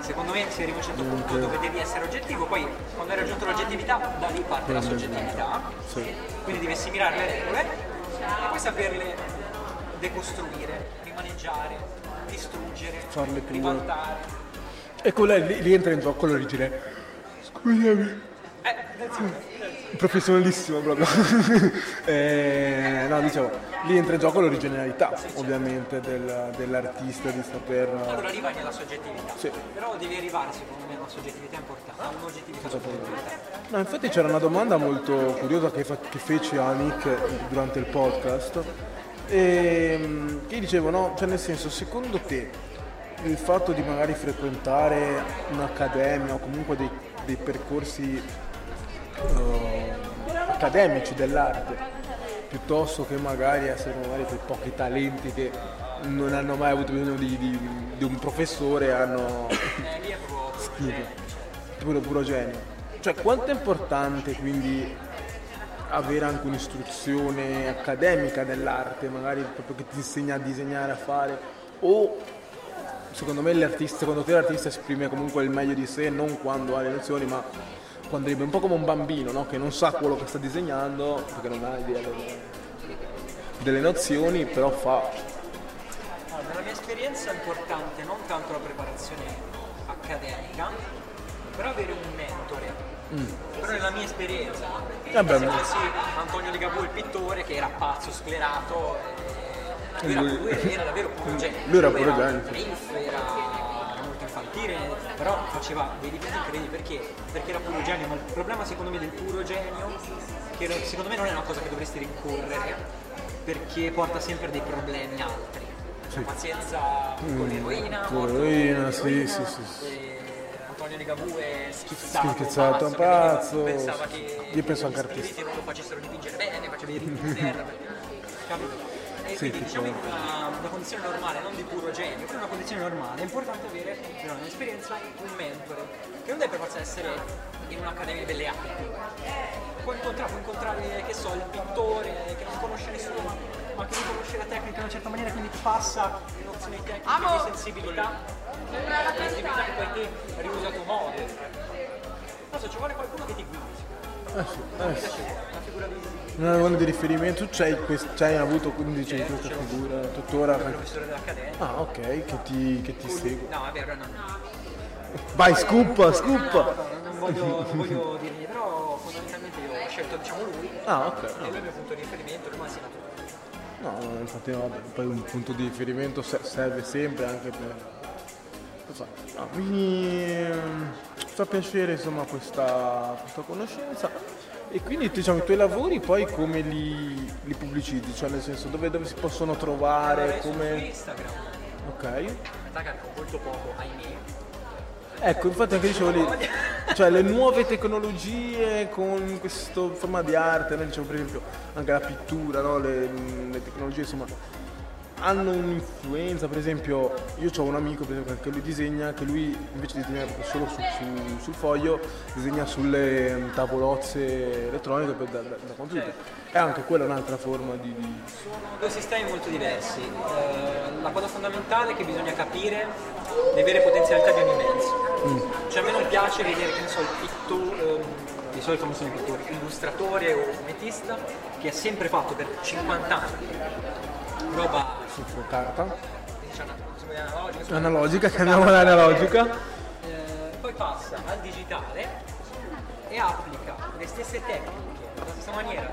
Secondo me si arriva a un certo punto dove devi essere oggettivo, poi quando hai raggiunto l'oggettività, da lì parte la soggettività, quindi devi assimilare le regole e poi saperle decostruire, rimaneggiare, distruggere, ribaltare. E quello è- lì, lì entra in gioco l'origine. Scusami. Professionalissimo proprio. Eh, no, diciamo, lì entra in gioco l'originalità, ovviamente, del- dell'artista di saper. Allora arriva nella soggettività, Sì. però devi arrivare secondo me a una soggettività importante, a un'oggettività. No, infatti c'era una domanda molto curiosa che, fa- che feci a Nick durante il podcast. E, che dicevo, no, cioè nel senso, secondo te il fatto di magari frequentare un'accademia o comunque dei, dei percorsi eh, accademici dell'arte piuttosto che magari essere magari quei pochi talenti che non hanno mai avuto bisogno di, di- di un professore e hanno schifo, puro, puro genio. Cioè quanto è importante quindi avere anche un'istruzione accademica dell'arte, magari proprio che ti insegna a disegnare, a fare, o secondo me l'artista, secondo te l'artista esprime comunque il meglio di sé, non quando ha le nozioni, ma è un po' come un bambino, no? che non sa quello che sta disegnando, perché non ha idea delle, nozioni, però fa. Allora, nella mia esperienza è importante non tanto la preparazione accademica, però avere un mentore. Però nella mia esperienza, Vabbè, se ma- pensi a Antonio Ligabue, il pittore, che era pazzo, sclerato, eh, lui, era, Lui- era davvero puro genio. lui era. Riff, era, era infantile, però faceva dei dipinti incredibili perché? Perché era puro genio, ma il problema secondo me del puro genio, che secondo me non è una cosa che dovresti rincorrere, perché porta sempre dei problemi altri. Cioè, pazienza con l'eroina, con l'eroina, con sì, l'eroina, sì, sì, sì. e Antonio Ligabue schizzato, Schizzato, un pazzo, pensava che io penso anche artista. non lo facessero dipingere bene, faceva i riti di terra, capito? E Sì, quindi tipo- diciamo in una, una condizione normale, non di puro genio, però in una condizione normale, è importante avere nella mia esperienza un mentore, che non deve per forza essere in un'accademia delle arti. Puoi incontrare, puoi incontrare, che so, il pittore che non conosce nessuno, ma, ma che conosce la tecnica in una certa maniera, quindi ti passa le nozioni tecniche di sensibilità, sensibilità che poi te riusi a tuo modo. Adesso ci vuole qualcuno che ti guidi. Eh sì, eh sì. Una figura di riferimento, tu c'hai, quest- c'hai avuto quindi Certo, questa c'è un- figura tuttora. il professore dell'accademia. Ah ok, che ti, che ti segue. No, è vero, no. Vai, scoop, No, scoop! no, non voglio, non voglio dirgli, però fondamentalmente io ho scelto diciamo lui. Ah, ok, E no. lui è il mio punto di riferimento, ha insegnato tutto. No, infatti no, vabbè, poi un punto di riferimento se- serve sempre anche per... so, no, mi fa piacere insomma questa, questa conoscenza e quindi diciamo i tuoi lavori poi come li, li pubblicizzi? Cioè nel senso dove, dove si possono trovare, su come... Instagram, Ok. carico molto poco, ahimè. Ecco, infatti anche dicevo lì, cioè le nuove tecnologie con questo forma di arte, no? dicevo per esempio anche la pittura, no? le, le tecnologie insomma hanno un'influenza, per esempio io ho un amico esempio, che lui disegna, che lui invece di disegnare solo su- su- sul foglio, disegna sulle mm, tavolozze elettroniche per- da, da- computer. E anche quella è un'altra forma di... Sono due sistemi molto diversi. Eh, la cosa fondamentale è che bisogna capire le vere potenzialità di ogni mezzo. Cioè a me non piace vedere, che ne so, il pittore, di solito non sono i pittori, illustratore o fumettista che ha sempre fatto per 50 anni roba su carta. diciamo, analogica, Analogica, chiamiamola analogica. Eh, poi passa al digitale e applica le stesse tecniche, alla stessa maniera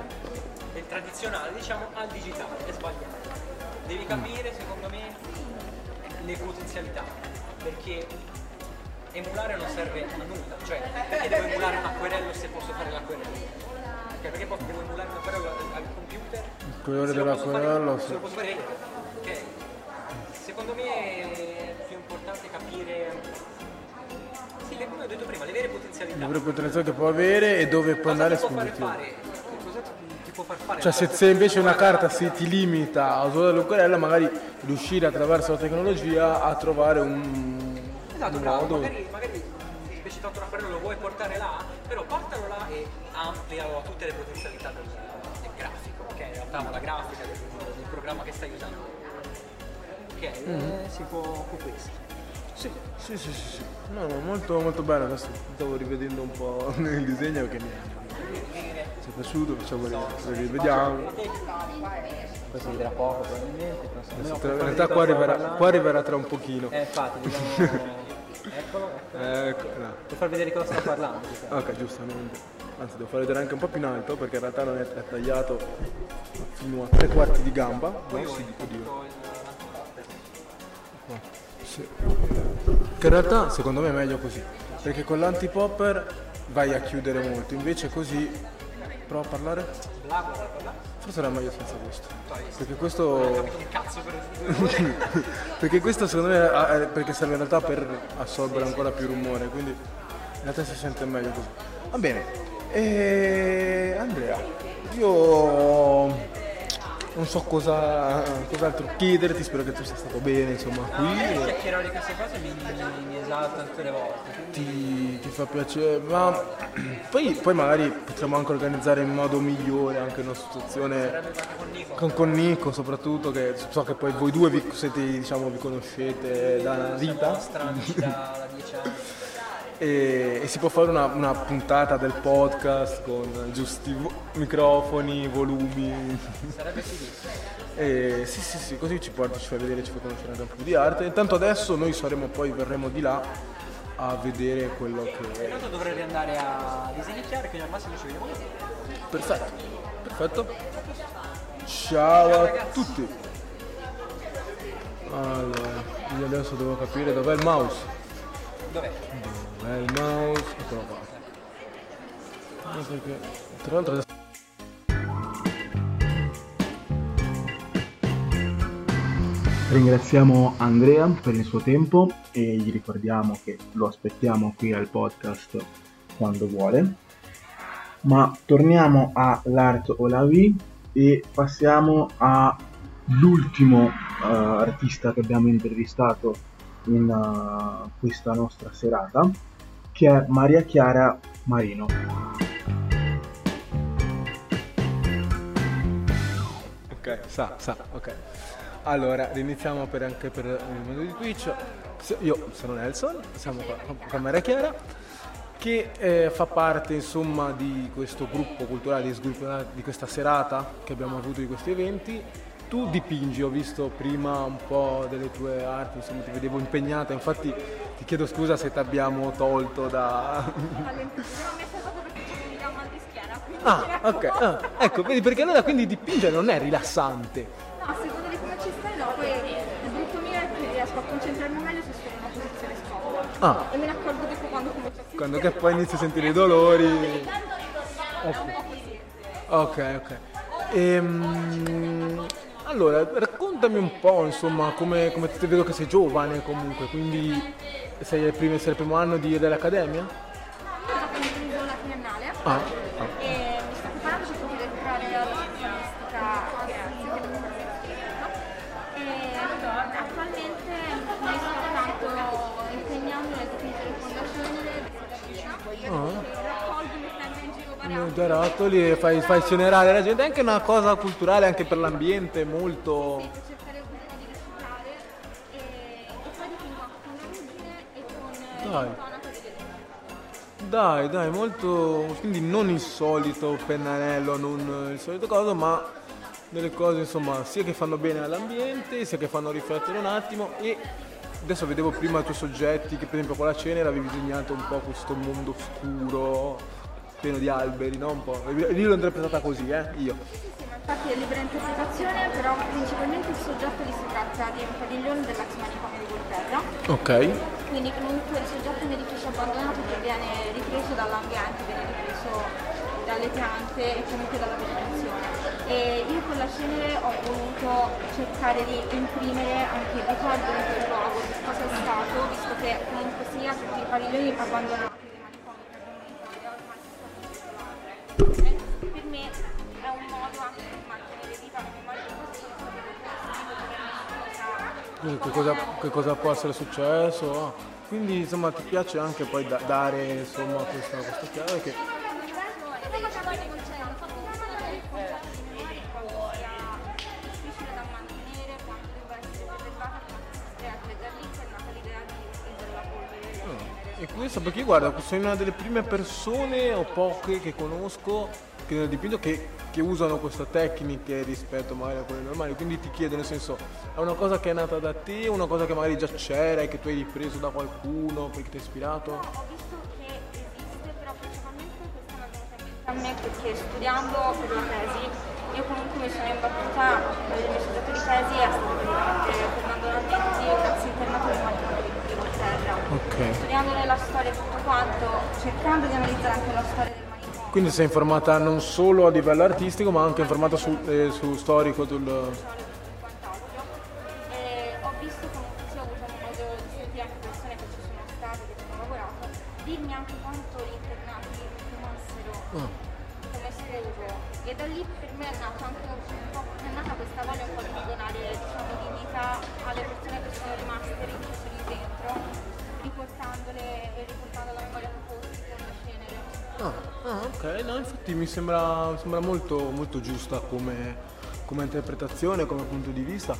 del tradizionale, diciamo, al digitale. È sbagliato. Devi capire, secondo me, le potenzialità, perché emulare non serve a nulla, cioè perché devo emulare un acquerello se posso fare l'acquerello? Ok, perché posso, devo emulare un acquerello al computer? Colore fare- dell'acquerello, Se sì. lo posso fare io, ok? Secondo me è più importante capire, sì, le- come ho detto prima, le vere potenzialità. Le vere potenzialità che può avere e dove può Cosa andare a spingere. Cioè se, se invece una carta si ti limita a usare l'occhiello, magari riuscire attraverso la tecnologia a trovare un, Esatto, bravo, modo. magari, magari invece tanto un acquerello lo vuoi portare là, però portalo là e amplialo a tutte realtà la grafica del, del programma che stai usando. Ok, eh, si può, può questo. Sì, sì, sì, sì, sì. No, no, molto, molto bello. Adesso stavo rivedendo un po' nel disegno perché mi è piaciuto, facciamo vedere, rivediamo. Questo vedrà poco probabilmente. Adesso tra- in realtà qua arriverà, qua arriverà tra un pochino. Eh, infatti, diciamo... Eccolo, eccolo. Ecco, no. Per far vedere cosa sta parlando. diciamo. Ok, giustamente. Anzi, devo far vedere anche un po' più in alto perché in realtà non è, è tagliato fino a tre quarti di gamba. No? Sì, oddio. Sì. Che in realtà secondo me è meglio così, perché con l'antipopper vai a chiudere molto, invece così prova a parlare? Forse era meglio senza questo. Perché questo. perché questo secondo me ah, eh, perché serve in realtà per assorbere ancora più rumore, quindi in realtà si sente meglio così. Va bene. E Andrea, io non so cosa, cos'altro chiederti, spero che tu sia stato bene insomma No, qui. me chiacchierare di queste cose mi, mi, mi esalta tutte le volte. Ti, ti fa piacere, ma poi, poi magari potremmo anche organizzare in modo migliore anche una situazione con, con Nico soprattutto, che so che poi voi due vi, siete, diciamo, vi conoscete da una vita. Amici da, da dieci anni. E, e si può fare una, una puntata del podcast con giusti vo- microfoni, volumi. Sarebbe. E sì, sì, sì, così ci porti, ci fai vedere, ci fai conoscere anche un po' più di arte. Intanto adesso noi saremo poi, verremo di là a vedere quello che... Intanto dovrei riandare a disegnare, quindi al massimo ci vediamo. Perfetto, perfetto. Ciao a tutti. Allora, io adesso devo capire dov'è il mouse. Dov'è? Dov'è il mouse? Eccolo qua. No, perché, tra l'altro adesso... Ringraziamo Andrea per il suo tempo e gli ricordiamo che lo aspettiamo qui al podcast quando vuole. Ma torniamo all'Art o la V e passiamo all'ultimo eh, artista che abbiamo intervistato in eh, questa nostra serata, che è Maria Chiara Marino. Ok, sa, sa, ok. Allora, riniziamo per, anche per il mondo di Twitch. Io sono Nelson, siamo qua con Maria Chiara, che eh, fa parte insomma di questo gruppo culturale, di, di questa serata che abbiamo avuto di questi eventi. Tu dipingi, ho visto prima un po' delle tue arti, insomma ti vedevo impegnata, infatti ti chiedo scusa se ti abbiamo tolto da... Ah, ok, ah, ecco, vedi perché allora quindi dipingere non è rilassante. No, secondo le come ci stai no, poi il brutto mio è che riesco a concentrarmi meglio se sono in una posizione scomoda. Ah. E me ne accorgo dopo quando comincio a Quando che poi inizi a sentire i dolori. Ok, ok. Ehm, allora, raccontami un po', insomma, come, come ti vedo che sei giovane comunque, quindi sei, al primo, sei al primo anno di- dell'accademia? Già concluso la triennale Ah, Barattoli e fai, fai cenerare la gente, è anche una cosa culturale anche per l'ambiente, molto... Dai. Dai, dai, molto... quindi non il solito pennarello, non il solito coso, ma delle cose insomma sia che fanno bene all'ambiente, sia che fanno riflettere un attimo. E adesso vedevo prima i tuoi soggetti che per esempio con la cenere avevi disegnato un po' questo mondo scuro, pieno di alberi, no? Un po'. Io l'ho interpretata così, eh, io. Infatti è libera interpretazione, però principalmente il soggetto lì si tratta di un padiglione dell'ex manicomio di Volterra, Ok. quindi comunque il soggetto è un edificio abbandonato che viene ripreso dall'ambiente, viene ripreso dalle piante e comunque dalla vegetazione. E io con la cenere ho voluto cercare di imprimere anche il ricordo di quel luogo, di cosa è stato, visto che comunque sia tutti i padiglioni abbandonati dei manicomi che abbiamo in Italia ormai si stanno dimenticando. E per me è un modo anche per mantenere viva la memoria di sapere Quindi Che cosa, che cosa può essere successo? Quindi insomma ti piace anche poi da- dare insomma questa, questa chiave che E questo perché guarda, sei una delle prime persone o poche che conosco che nel dipinto che, che usano queste tecniche rispetto magari a quelle normali, quindi ti chiedo nel senso, è una cosa che è nata da te, una cosa che magari già c'era e che tu hai ripreso da qualcuno perché ti ha ispirato? Ho visto che esiste, però principalmente questa è una in mente a me perché studiando per la tesi io comunque mi sono imbattuta, il mio soggetto di tesi è stato Fernando Ravetti, ex internato del manicomio di- di Volterra. Ok. Studiandone la storia e tutto quanto, cercando di analizzare anche la storia del manicomio. Quindi sei informata non solo a livello artistico ma anche informata su, eh, su storico sul... infatti mi sembra, sembra molto, molto giusta come, come interpretazione, come punto di vista.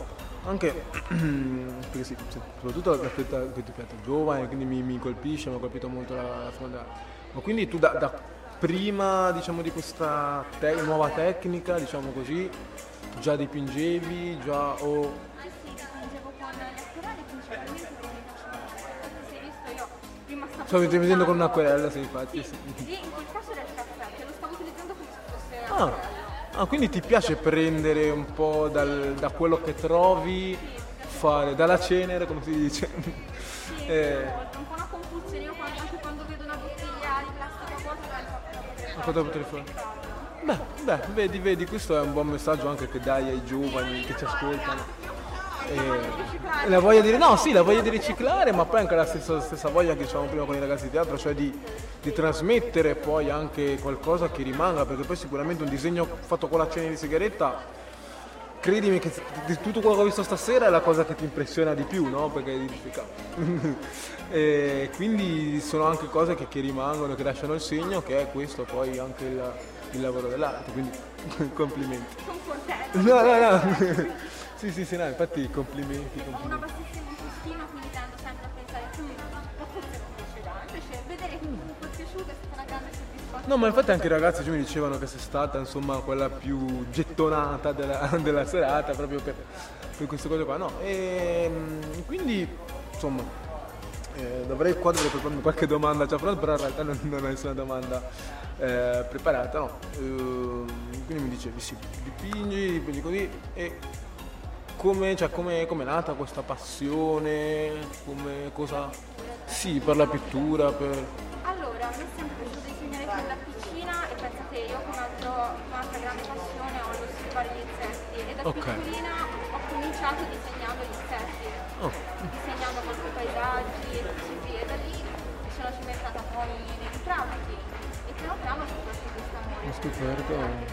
Anche perché sì, soprattutto l'aspetto che ti piace giovane, quindi mi, mi colpisce, mi ha colpito molto la, la seconda. Ma quindi tu da, da prima diciamo, di questa te- nuova tecnica, diciamo così, già dipingevi, già o stavo stavo dipingendo con un'acquerella, sì, infatti. Sì, sì. in quel caso era Ah, ah, quindi ti piace prendere un po' dal- da quello che trovi, fare dalla cenere, come si dice. Sì, Eh, un po' una compulsione, io quando, anche quando vedo una bottiglia di plastica vuota A fare. cosa potrei fare? Beh, beh, vedi, vedi, questo è un buon messaggio anche che dai ai giovani che ci ascoltano. Eh, la voglia di no, sì, la voglia di riciclare, ma poi anche la stessa, stessa voglia che dicevamo prima con i ragazzi di teatro, cioè di, di trasmettere poi anche qualcosa che rimanga, perché poi sicuramente un disegno fatto con la cena di sigaretta, credimi che di tutto quello che ho visto stasera è la cosa che ti impressiona di più, no? Perché. E quindi sono anche cose che, che rimangono, che lasciano il segno, che è questo poi anche il, il lavoro dell'arte, quindi complimenti. Sono contenta. No, no, no. sì, sì, sì, no, infatti complimenti, Ho una complimenti. bassissima autostima, quindi tendo sempre a pensare, "Mm, ma forse non piacerà. Invece vedere che comunque è piaciuto è stata una grande soddisfazione. No, ma infatti anche i ragazzi cioè, mi dicevano che sei stata insomma quella più gettonata della, della serata proprio per, per queste cose qua. No, e quindi insomma eh, dovrei qua dovrei prepararmi qualche domanda già pronta, però in realtà non, non ho nessuna domanda eh, preparata, no. Ehm, quindi mi dicevi sì, dipingi, dipingi così e come, cioè, come, come è nata questa passione? Come cosa? Sì, per la pittura, per. Allora, me è sempre piaciuto disegnare fin da piccina e pensate, io come altro, un'altra grande passione ho l'osservare gli insetti e da Ok. piccolina ho cominciato disegnando gli insetti, Oh. disegnando qualche paesaggi e così via. E da lì mi sono cimentata poi nei ritratti e piano piano ho scoperto questo amore.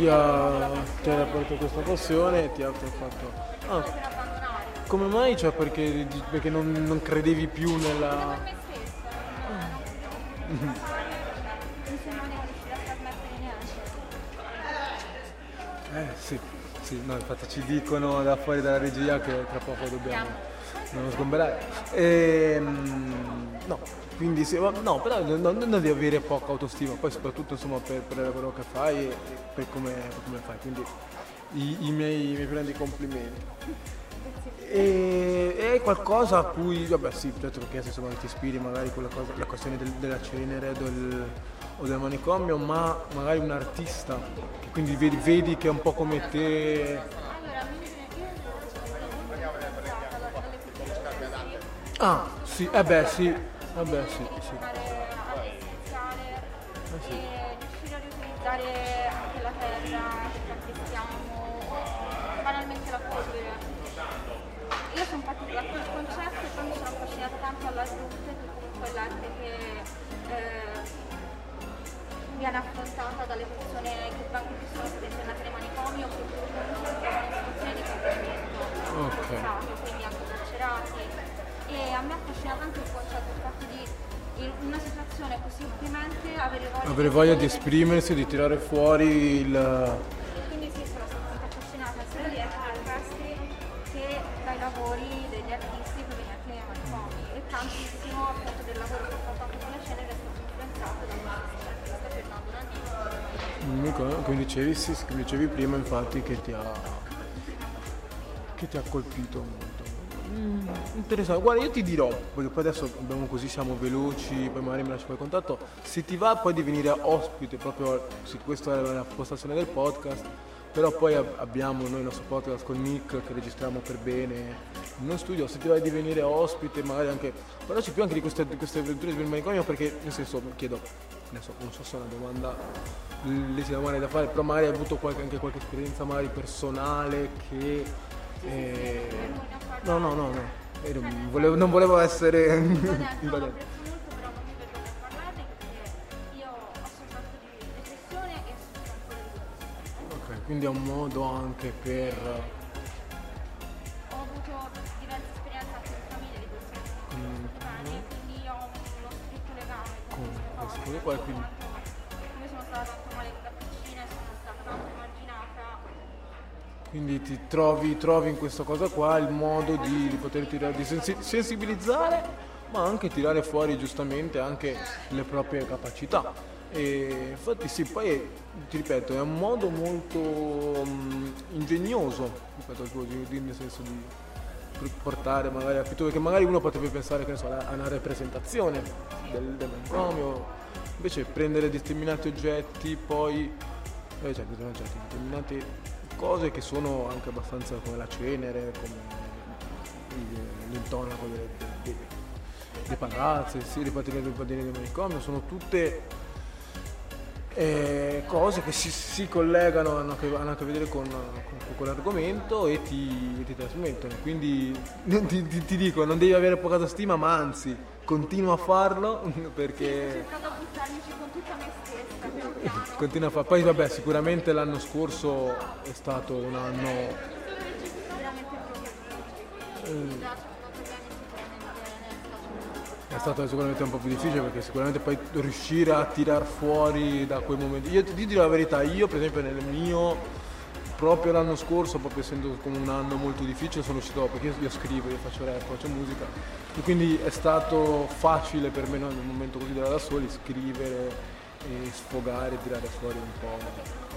Ti ha, ti ha aperto questa passione e ti ha fatto. Ah, per abbandonare. come mai? Cioè perché, perché non, non credevi più nella. Eh sì, sì, no, infatti ci dicono da fuori dalla regia che tra poco dobbiamo, dobbiamo sgomberare. Ehm, no, quindi ma- no, però non, non- devi avere poca autostima, poi soprattutto insomma per, per lavoro che fai e, e per, come, fai, quindi i, i miei, miei grandi complimenti. E, e qualcosa a cui, vabbè sì, certo perché insomma ti ispiri magari con la, cosa, la questione del- della cenere del- o del manicomio, ma magari un artista, che quindi vedi, vedi che è un po' come te. Ah, sì, eh beh sì, eh beh sì, sì. tornare all'essenziale e riuscire a riutilizzare anche la terra che calpestiamo, banalmente la polvere. Io sono partita da quel concetto e poi mi sono affascinata tanto alla che comunque l'arte che eh, viene affrontata dalle persone che, vengono- che sono internate nei manicomi o che comunque trovano situazioni di contenimento Ok. E a me affascina tanto il concetto, il fatto di in una situazione così opprimente avere voglia, Avere voglia di esprimersi, di tirare fuori il... quindi sì, sono stata molto affascinata sia arte rupestri che dai lavori degli artisti provenienti dai manicomi e tantissimo appunto del lavoro che ho fatto anche con le scene che è stato influenzato dall'artista Fernando Nannini. Come come dicevi, sì, come dicevi prima infatti che ti ha, che ti ha colpito molto. Mm, interessante, guarda io ti dirò, perché poi adesso abbiamo così, siamo veloci, poi magari mi lasci poi contatto, se ti va poi di venire ospite proprio, sì, questa è la postazione del podcast, però poi ab- abbiamo noi il nostro podcast con Nick che registriamo per bene in uno studio, se ti va di venire ospite magari anche, parlarci più anche di queste, di queste avventure del manicomio perché nel senso chiedo, adesso non so se è una domanda l'esima domanda da fare, però magari hai avuto qualche- anche qualche esperienza magari personale che... eh, No, no, no, no. E non volevo, non volevo essere invadente. e quindi è un modo anche per... Ho avuto diverse esperienze anche in famiglia di persone Mm. bene, quindi ho uno stretto legame con Con queste cose qua, quindi- Come sono stata tanto male Quindi ti trovi, trovi in questa cosa qua il modo di, di poter tirare, di sensi- sensibilizzare, ma anche tirare fuori giustamente anche le proprie capacità. E infatti sì, poi ti ripeto, è un modo molto mm, ingegnoso, ripeto al tuo, nel senso di portare magari a perché magari uno potrebbe pensare che ne so, a una rappresentazione del, del manicomio, invece prendere determinati oggetti, poi eh, cioè, determinati oggetti, determinate cose che sono anche abbastanza come la cenere, come l'intonaco delle, dei, dei palazzi, sì, le patine, le patine del manicomio, sono tutte eh, cose che si, si collegano, hanno a che, hanno a che vedere con, con quell'argomento e ti, ti trasmettono. Quindi ti, ti- ti dico, non devi avere poca stima, ma anzi, continua a farlo perché continua a farlo. Poi vabbè, sicuramente l'anno scorso è stato un anno eh, È stato sicuramente un po' più difficile perché sicuramente poi riuscire a tirar fuori da quei momenti. Io ti dirò la verità, io per esempio nel mio, proprio l'anno scorso, proprio essendo come un anno molto difficile, sono uscito perché io, io scrivo, io faccio rap, faccio musica e quindi è stato facile per me no, in un momento così da soli scrivere e sfogare, tirare fuori un po'.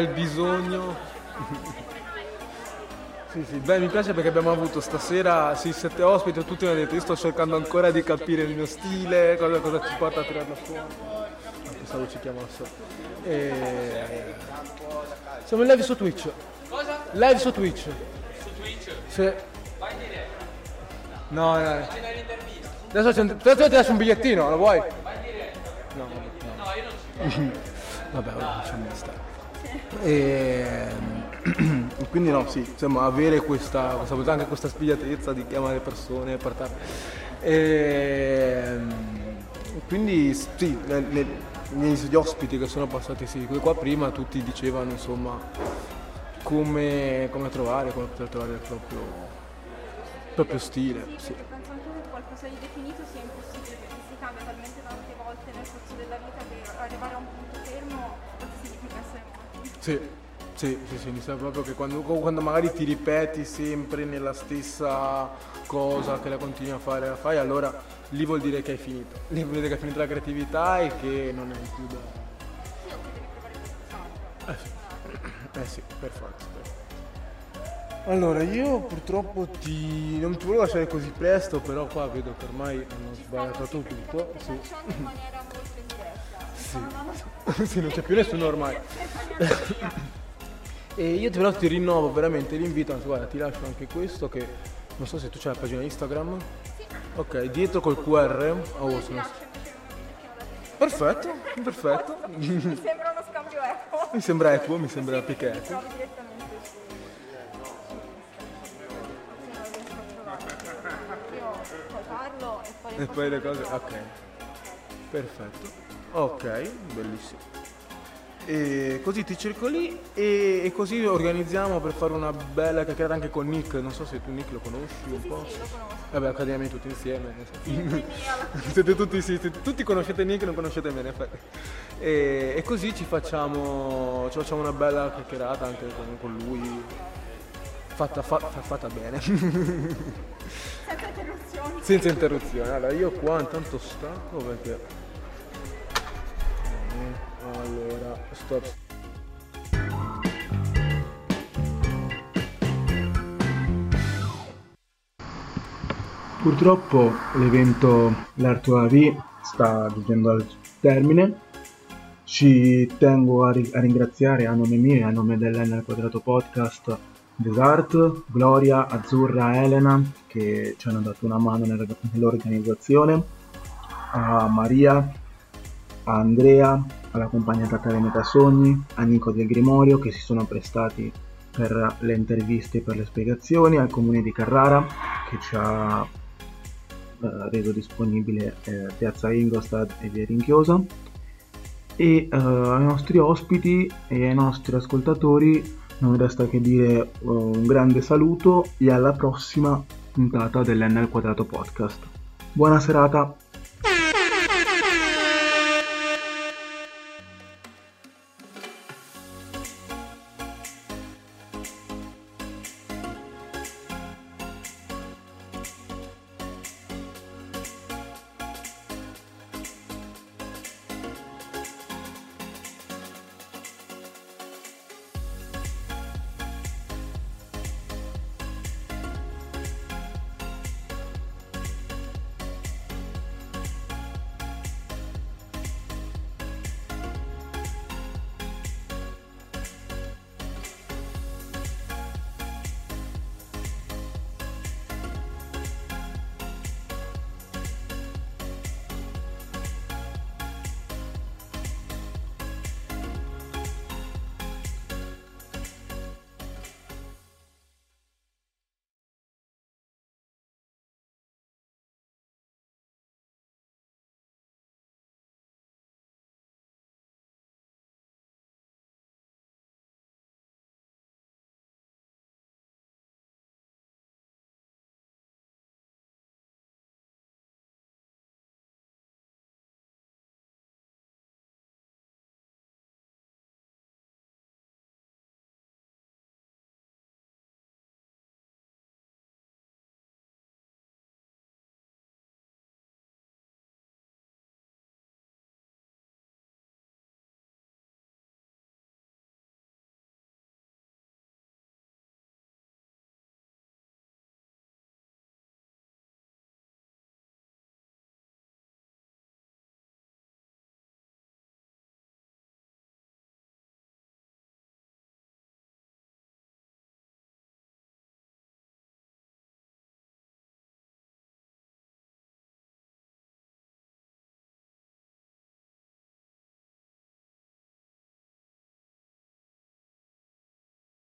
Il bisogno? Sì, sì, beh, mi piace perché abbiamo avuto stasera sì, sette ospiti, tutti mi hanno detto io sto cercando ancora di capire il mio stile, cosa, cosa ci porta a tirarla fuori. Pensavo ci chiamassero. E... Siamo in live su Twitch. Cosa? Live su Twitch. Su Twitch? Sì. Vai in diretta. No, no. L'intervista. Adesso, adesso ti lascio un bigliettino, lo vuoi? Vai in diretta. No, No, io non ci Vabbè, vabbè, lasciamo stare. E... Quindi no, sì, insomma, avere questa, questa, anche questa spigliatezza di chiamare persone, portarle. E... Quindi sì, ne- ne- negli ospiti che sono passati sì, qua prima tutti dicevano insomma come, come trovare, come poter trovare il proprio, il proprio stile. Sì. Sì, sì, sì, sì, mi sa proprio che quando, quando magari ti ripeti sempre nella stessa cosa che la continui a fare, la fai, allora lì vuol dire che hai finito. Lì vuol dire che hai finito la creatività e che non hai più da... Eh sì, eh sì, per forza. per forza. Allora, io purtroppo ti... non ti volevo lasciare così presto, però qua vedo che ormai hanno sbagliato tutto. Sì. Sì. Sì, non c'è più nessuno ormai. e io ti, però ti rinnovo veramente l'invito, anzi guarda ti lascio anche questo che non so se tu c'hai la pagina Instagram. Ok, dietro col QR. Oh, sono... Perfetto, perfetto. Mi sembra uno scambio equo. mi sembra equo, mi sembra Mi equo. e poi le E cose poi le le cose. trovo. Ok. Perfetto. Ok, bellissimo. E così ti cerco lì e, e così organizziamo per fare una bella chiacchierata anche con Nick. Non so se tu Nick lo conosci un po'. Sì, lo conosco. Vabbè, accademia tutti insieme. Siete tutti, sì, sì, tutti conoscete Nick, non conoscete me, in effetti. E, e così ci facciamo, ci facciamo una bella chiacchierata anche con, con lui. Fatta, fa- fa- fatta bene. Senza interruzioni. Senza interruzione. Allora, io qua intanto stacco perché... Allora, stop. Purtroppo l'evento L'Art AV sta giungendo al termine. Ci tengo a, ri- a ringraziare a nome mio e a nome dell'N al Quadrato Podcast Desart, Gloria, Azzurra, Elena che ci hanno dato una mano nell'organizzazione, a Maria, a Andrea, alla compagnia Tatare Metasogni, a Nico Del Grimorio che si sono prestati per le interviste e per le spiegazioni, al comune di Carrara che ci ha eh, reso disponibile eh, Piazza Ingolstadt e Via Rinchiosa e eh, ai nostri ospiti e ai nostri ascoltatori non resta che dire un grande saluto e alla prossima puntata dell'N quadrato podcast. Buona serata!